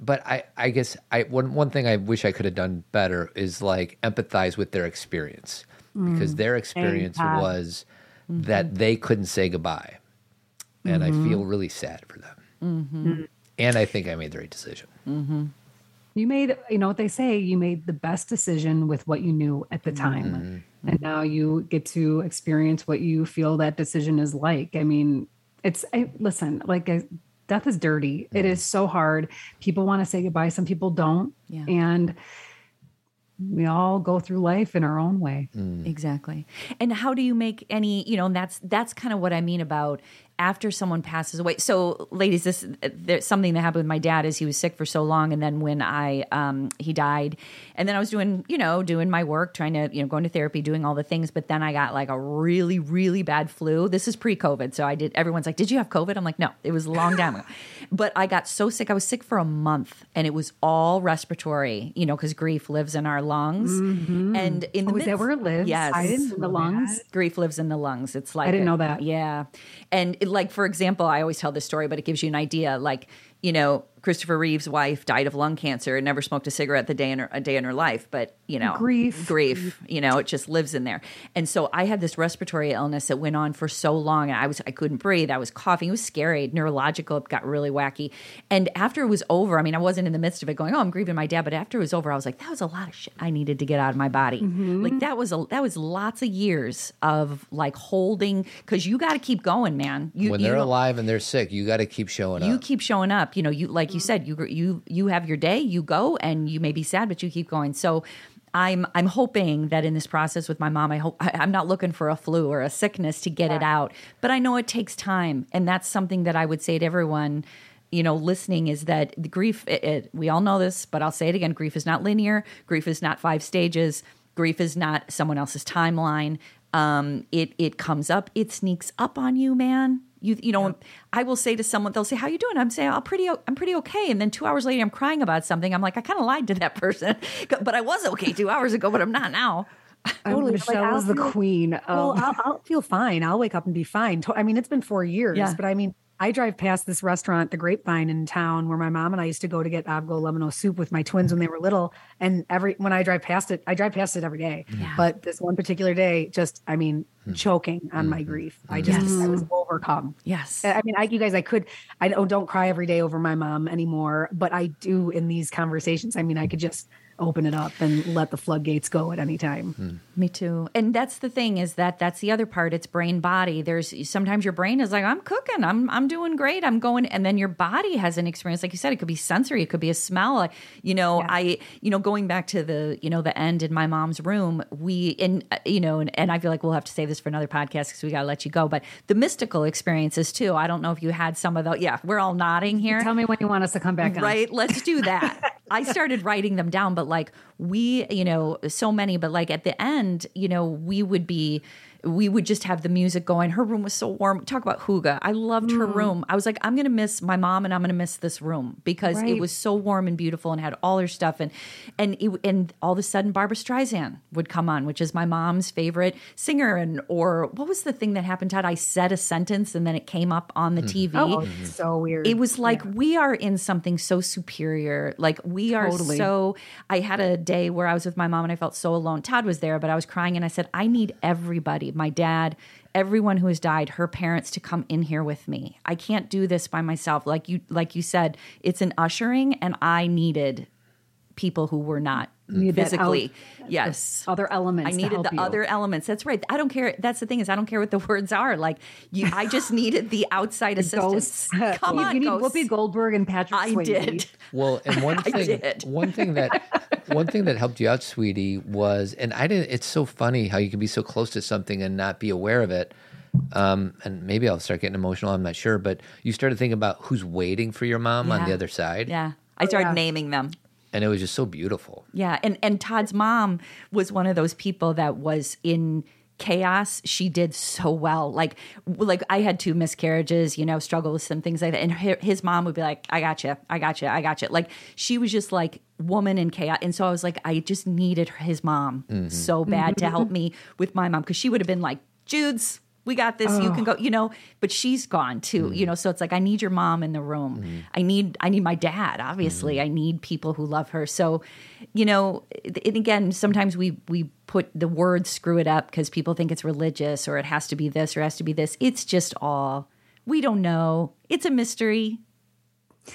but I, I guess I one one thing I wish I could have done better is like empathize with their experience mm. because their experience was that mm-hmm. they couldn't say goodbye, and mm-hmm. I feel really sad for them. Mm-hmm. And I think I made the right decision. Mm-hmm. You made, you know what they say, you made the best decision with what you knew at the mm-hmm. time. Mm-hmm. And now you get to experience what you feel that decision is like. I mean, it's, I, listen, like I, death is dirty. It is so hard. People want to say goodbye, some people don't. Yeah. And we all go through life in our own way. Exactly. And how do you make any, you know, and that's that's kind of what I mean about after someone passes away. So, ladies, this there's something that happened with my dad is he was sick for so long, and then when I um, he died, and then I was doing, you know, doing my work, trying to, you know, going to therapy, doing all the things, but then I got like a really, really bad flu. This is pre-COVID, so I did. Everyone's like, "Did you have COVID?" I'm like, "No, it was a long time ago," but I got so sick. I was sick for a month, and it was all respiratory, you know, because grief lives in our lungs, mm-hmm. and in the Oh, is that midst- where it lives? Yes, I didn't know the lungs. grief lives in the lungs. It's like I didn't a- know that. Yeah, and it, like for example, I always tell this story, but it gives you an idea. Like you know, Christopher Reeve's wife died of lung cancer and never smoked a cigarette the day in her, a day in her life, but you know, Grief. grief, you know, it just lives in there. And so I had this respiratory illness that went on for so long, and I was I couldn't breathe. I was coughing. It was scary. Neurological. It got really wacky. And after it was over, I mean, I wasn't in the midst of it going, "Oh, I'm grieving my dad," but after it was over, I was like, "That was a lot of shit I needed to get out of my body." Mm-hmm. Like that was a that was lots of years of like holding because you got to keep going, man. You, When you they're don't- alive and they're sick, you got to keep showing you up. You keep showing up you know you like you said you you you have your day you go and you may be sad but you keep going. So i'm i'm hoping that in this process with my mom i hope I, i'm not looking for a flu or a sickness to get it out but i know it takes time. And that's something that i would say to everyone you know listening is that the grief it, it, we all know this but i'll say it again grief is not linear grief is not five stages grief is not someone else's timeline. Um it it comes up it sneaks up on you man you you know i will say to someone they'll say how you doing i'm saying i'm pretty I'm pretty okay and then two hours later i'm crying about something i'm like i kind of lied to that person but i was okay two hours ago but i'm not now I'm- Totally. Like, Michelle I'll is the feel- queen. Of, Well, I'll, I'll feel fine. I'll wake up and be fine. I mean, it's been four years, Yeah. but I mean, I drive past this restaurant, the Grapevine in town, where my mom and I used to go to get avgolemono soup with my twins when they were little. And every when I drive past it, I drive past it every day. But this one particular day, just I mean, hmm. choking on my hmm. grief. I hmm. just I was overcome. yes I mean, I, you guys, I could, I don't, don't cry every day over my mom anymore, but I do in these conversations. I mean, I could just open it up and let the floodgates go at any time. Me too. And that's the thing is that that's the other part. It's brain body. There's sometimes your brain is like, I'm cooking, I'm I'm doing great, I'm going, and then your body has an experience. Like you said, it could be sensory, it could be a smell. Like, you know, I you know going back to the you know the end in my mom's room, we and uh, you know, and, and I feel like we'll have to say this for another podcast because we got to let you go. But the mystical experiences too. I don't know if you had some of those. Yeah, we're all nodding here. tell me when you want us to come back on. Right. Let's do that. I started writing them down, but like we, you know, so many, but like at the end, you know, we would be we would just have the music going. Her room was so warm. Talk about Hygge. I loved her Mm. room. I was like, I'm gonna miss my mom and I'm gonna miss this room because it was so warm and beautiful and had all her stuff and and it, and all of a sudden Barbra Streisand would come on, which is my mom's favorite singer. And or what was the thing that happened, Todd? I said a sentence and then it came up on the TV. Oh, it's so weird. It was like we are in something so superior. Like we are Totally. so. I had a day where I was with my mom and I felt so alone. Todd was there, but I was crying and I said, I need everybody, my dad, everyone who has died, her parents, to come in here with me. I can't do this by myself. Like you, like you said, it's an ushering, and I needed people who were not physically. out- yes, Other elements. I to needed help the you. other elements. That's right. I don't care. That's the thing is, I don't care what the words are. Like you, I just needed the outside assistance. ghosts. Come you, on, you need ghosts. Whoopi Goldberg and Patrick I Swayze. did. Well, and one I thing, did. one thing that, one thing that helped you out, sweetie, was, and I didn't. It's so funny how you can be so close to something and not be aware of it. Um, and maybe I'll start getting emotional. I'm not sure, but you started thinking about who's waiting for your mom on the other side, Yeah. I started yeah. naming them. And it was just so beautiful. Yeah, and and Todd's mom was one of those people that was in chaos. She did so well. Like like I had two miscarriages, you know, struggle with some things like that. And her, his mom would be like, "I got you, I got you, I got you." Like she was just like woman in chaos. And so I was like, I just needed his mom mm-hmm. so bad to mm-hmm. help me with my mom because she would have been like, "Jude's." We got this. You can oh. go, you know, but she's gone too, you mm. know. So it's like I need your mom in the room. Mm-hmm. I need, I need my dad. Obviously, mm-hmm. I need people who love her. So, you know, and again, sometimes we we put the word screw it up because people think it's religious or it has to be this or it has to be this. It's just all we don't know. It's a mystery.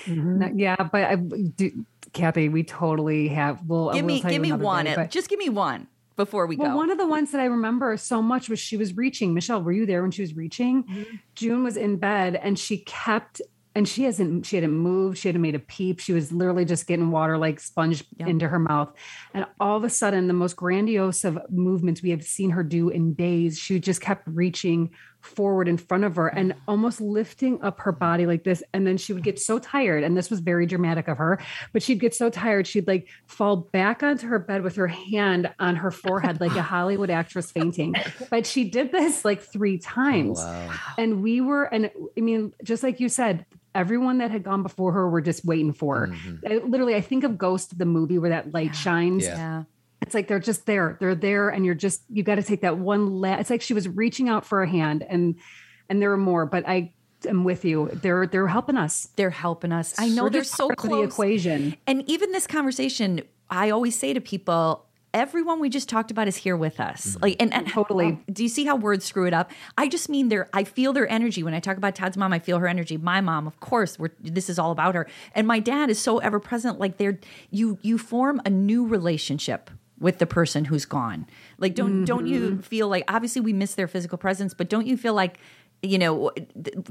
Mm-hmm. No, yeah, but I do, Cathy, we totally have. Well, Give we'll me give me one. day, at- but- just give me one before we well, go. one of the ones that I remember so much was she was reaching. Michelle, were you there when she was reaching? Mm-hmm. June was in bed and she kept and she hasn't she hadn't moved. She hadn't made a peep. She was literally just getting water like sponge Yep. into her mouth. And all of a sudden, the most grandiose of movements we have seen her do in days, she just kept reaching forward in front of her and almost lifting up her body like this. And then she would get so tired. And this was very dramatic of her, but she'd get so tired, she'd like fall back onto her bed with her hand on her forehead, like a Hollywood actress fainting. But she did this like three times. Wow. And we were, and I mean, just like you said, everyone that had gone before her were just waiting for her. Mm-hmm. I- literally, I think of Ghost, the movie where that light shines. Yeah. Yeah. It's like they're just there. They're there, and you're just you got to take that one. La- it's like she was reaching out for a hand, and and there are more. But I am with you. They're they're helping us. They're helping us. I know We're they're so close. the equation. And even this conversation, I always say to people, everyone we just talked about is here with us. Mm-hmm. Like, and, and mm-hmm. Totally. Um, do you see how words screw it up? I just mean their. I feel their energy when I talk about Todd's mom. I feel her energy. My mom, of course, we're, this is all about her. And my dad is so ever present. Like, they're you you form a new relationship with the person who's gone. Like, don't don't you mm-hmm. feel like obviously we miss their physical presence, but don't you feel like you know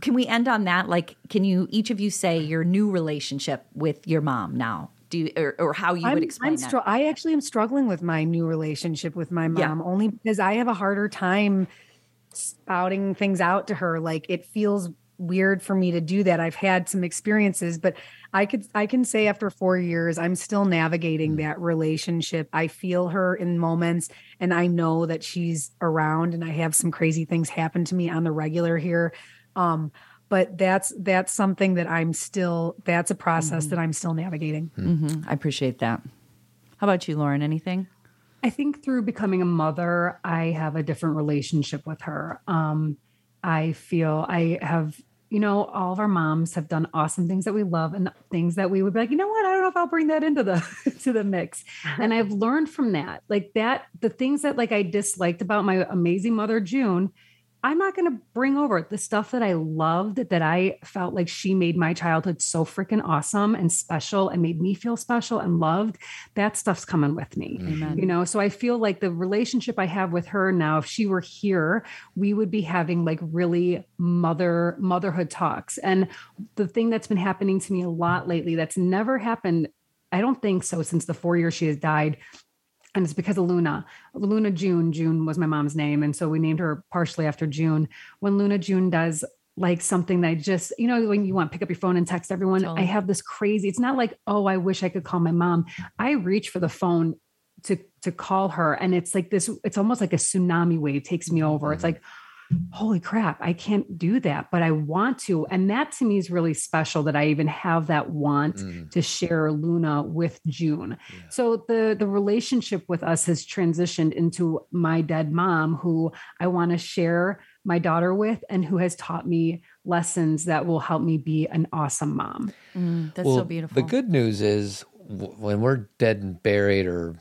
can we end on that like can you each of you say your new relationship with your mom now do you, or, or how you I'm, would explain I'm that str- I actually am struggling with my new relationship with my Yeah. mom only because I have a harder time spouting things out to her. Like it feels weird for me to do that. I've had some experiences, but I could I can say after 4 years I'm still navigating that relationship. I feel her in moments and I know that she's around and I have some crazy things happen to me on the regular here. Um but that's that's something that I'm still that's a process that I'm still navigating. Mhm. i appreciate that how about you lauren anything I think through becoming a mother, I have a different relationship with her. Um, I feel I have, you know, all of our moms have done awesome things that we love and things that we would be like, you know what, I don't know if I'll bring that into the to the mix. Uh-huh. And I've learned from that, like that, the things that like I disliked about my amazing mother June. I'm not going to bring over the stuff that I loved that I felt like she made my childhood so freaking awesome and special and made me feel special and loved. That stuff's coming with me mm-hmm. Amen. you know so i feel like the relationship i have with her now if she were here we would be having like really mother motherhood talks and the thing that's been happening to me a lot lately that's never happened i don't think so since the four years she has died and it's because of Luna. Luna June. June was my mom's name. And so we named her partially after June. When Luna June does like something that I just, you know, when you want to pick up your phone and text everyone, Totally. I have this crazy, it's not like, oh, I wish I could call my mom. I reach for the phone to to call her. And it's like this, it's almost like a tsunami wave takes me over. It's mm-hmm. like, holy crap, I can't do that, but I want to. And that to me is really special that I even have that want Mm. to share Luna with June. So the the relationship with us has transitioned into my dead mom who I want to share my daughter with and who has taught me lessons that will help me be an awesome mom. Mm, that's Well, so beautiful The good news is when we're dead and buried or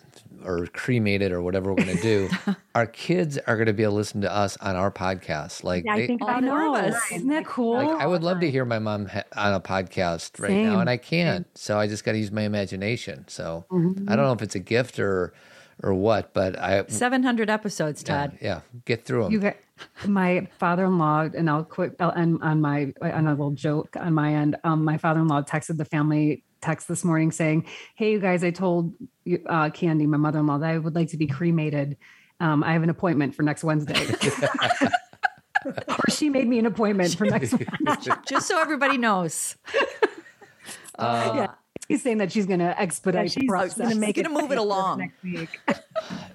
or cremated or whatever we're going to do, our kids are going to be able to listen to us on our podcast. Like, Yeah, they- I think All about it four of us. Isn't that cool? like, I would love to hear my mom ha- on a podcast right now, and I can't. So I just got to use my imagination. So Mm-hmm. I don't know if it's a gift or or what, but I 700 episodes yeah, todd yeah get through them. You got my father-in-law, and I'll quit I'll end on my on a little joke on my end. Um, my father-in-law texted the family text this morning saying, "Hey, you guys, I told uh, Candy, my mother-in-law, that I would like to be cremated. Um, I have an appointment for next Wednesday." or she made me an appointment for next Wednesday. just so everybody knows yeah. She's saying that she's going to expedite the she's process. gonna make Gonna move it along. next week.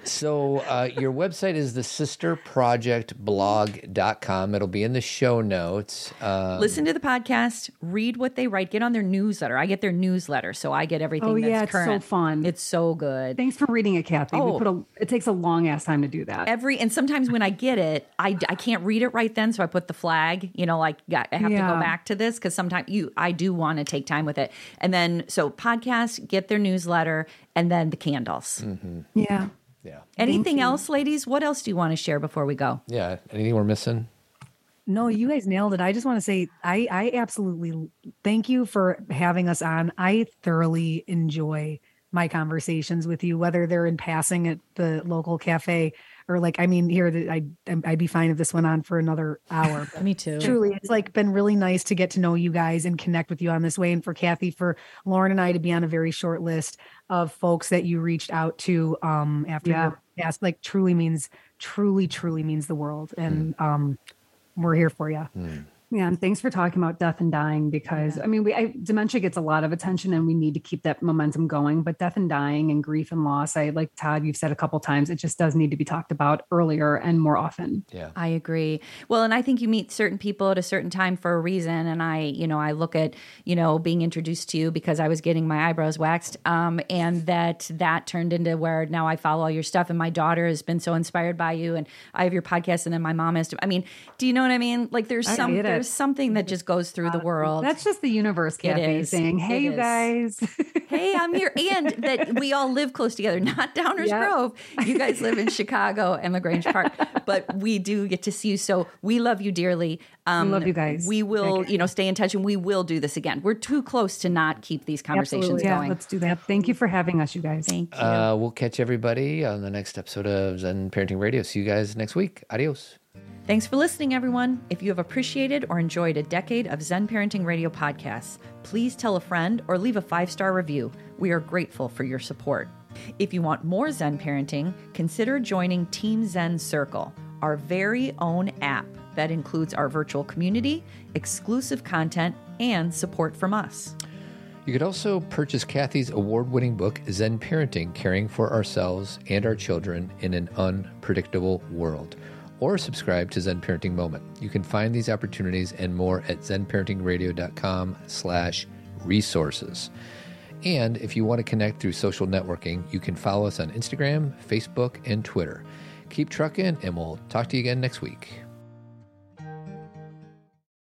So uh, your website is the sisterprojectblog.com. It'll be in the show notes. Uh, listen to the podcast read what they write get on their newsletter i get their newsletter so i get everything Oh, that's yeah, it's so fun. it's so good Thanks for reading it, Cathy. Oh. We put a, it takes a long ass time to do that. every and sometimes when i get it i, I can't read it right then so i put the flag you know like got- i have to go back to this because sometimes you i do want to take time with it and then so podcast get their newsletter and then the candles mm-hmm. yeah. yeah. anything else ladies what else do you want to share before we go Yeah. Anything we're missing? no, you guys nailed it. I just want to say I I absolutely thank you for having us on. I thoroughly enjoy my conversations with you, whether they're in passing at the local cafe or like I mean here I I'd be fine if this went on for another hour. Me too. Truly, it's like been really nice to get to know you guys and connect with you on this way, and for Cathy, for Lauren and I to be on a very short list of folks that you reached out to um after Yeah. your past, like truly means truly truly means the world, and um we're here for you. Yeah, and thanks for talking about death and dying because I mean, we I, dementia gets a lot of attention, and we need to keep that momentum going. But death and dying and grief and loss, I like Todd, you've said a couple times, it just does need to be talked about earlier and more often. Yeah. I agree. Well, and I think you meet certain people at a certain time for a reason. And I, you know, I look at, you know, being introduced to you because I was getting my eyebrows waxed, um, and that that turned into where now I follow all your stuff. And my daughter has been so inspired by you, and I have your podcast, and then my mom has. To, I mean, do you know what I mean? Like, there's I some get it. There's something that just goes through the world. That's just the universe, Cathy, is. saying, "Hey, It you is. guys." hey, I'm here. And that we all live close together, not Downers Yep. Grove. You guys live in Chicago and La Grange Park, but we do get to see you. So we love you dearly. Um, love you guys. We will, you know, stay in touch and we will do this again. We're too close to not keep these conversations Absolutely. yeah, going. let's do that. Thank you for having us, you guys. Thank you. Uh, we'll catch everybody on the next episode of Zen Parenting Radio. See you guys next week. Adios. Thanks for listening, everyone. If you have appreciated or enjoyed a decade of Zen Parenting Radio podcasts, please tell a friend or leave a five star review. We are grateful for your support. If you want more Zen parenting, consider joining Team Zen Circle, our very own app that includes our virtual community, exclusive content, and support from us. You could also purchase Cathy's award winning book, Zen Parenting Caring for Ourselves and Our Children in an Unpredictable World, or subscribe to Zen Parenting Moment. You can find these opportunities and more at zenparentingradio.com slash resources. And if you want to connect through social networking, you can follow us on Instagram, Facebook, and Twitter. Keep trucking, and we'll talk to you again next week.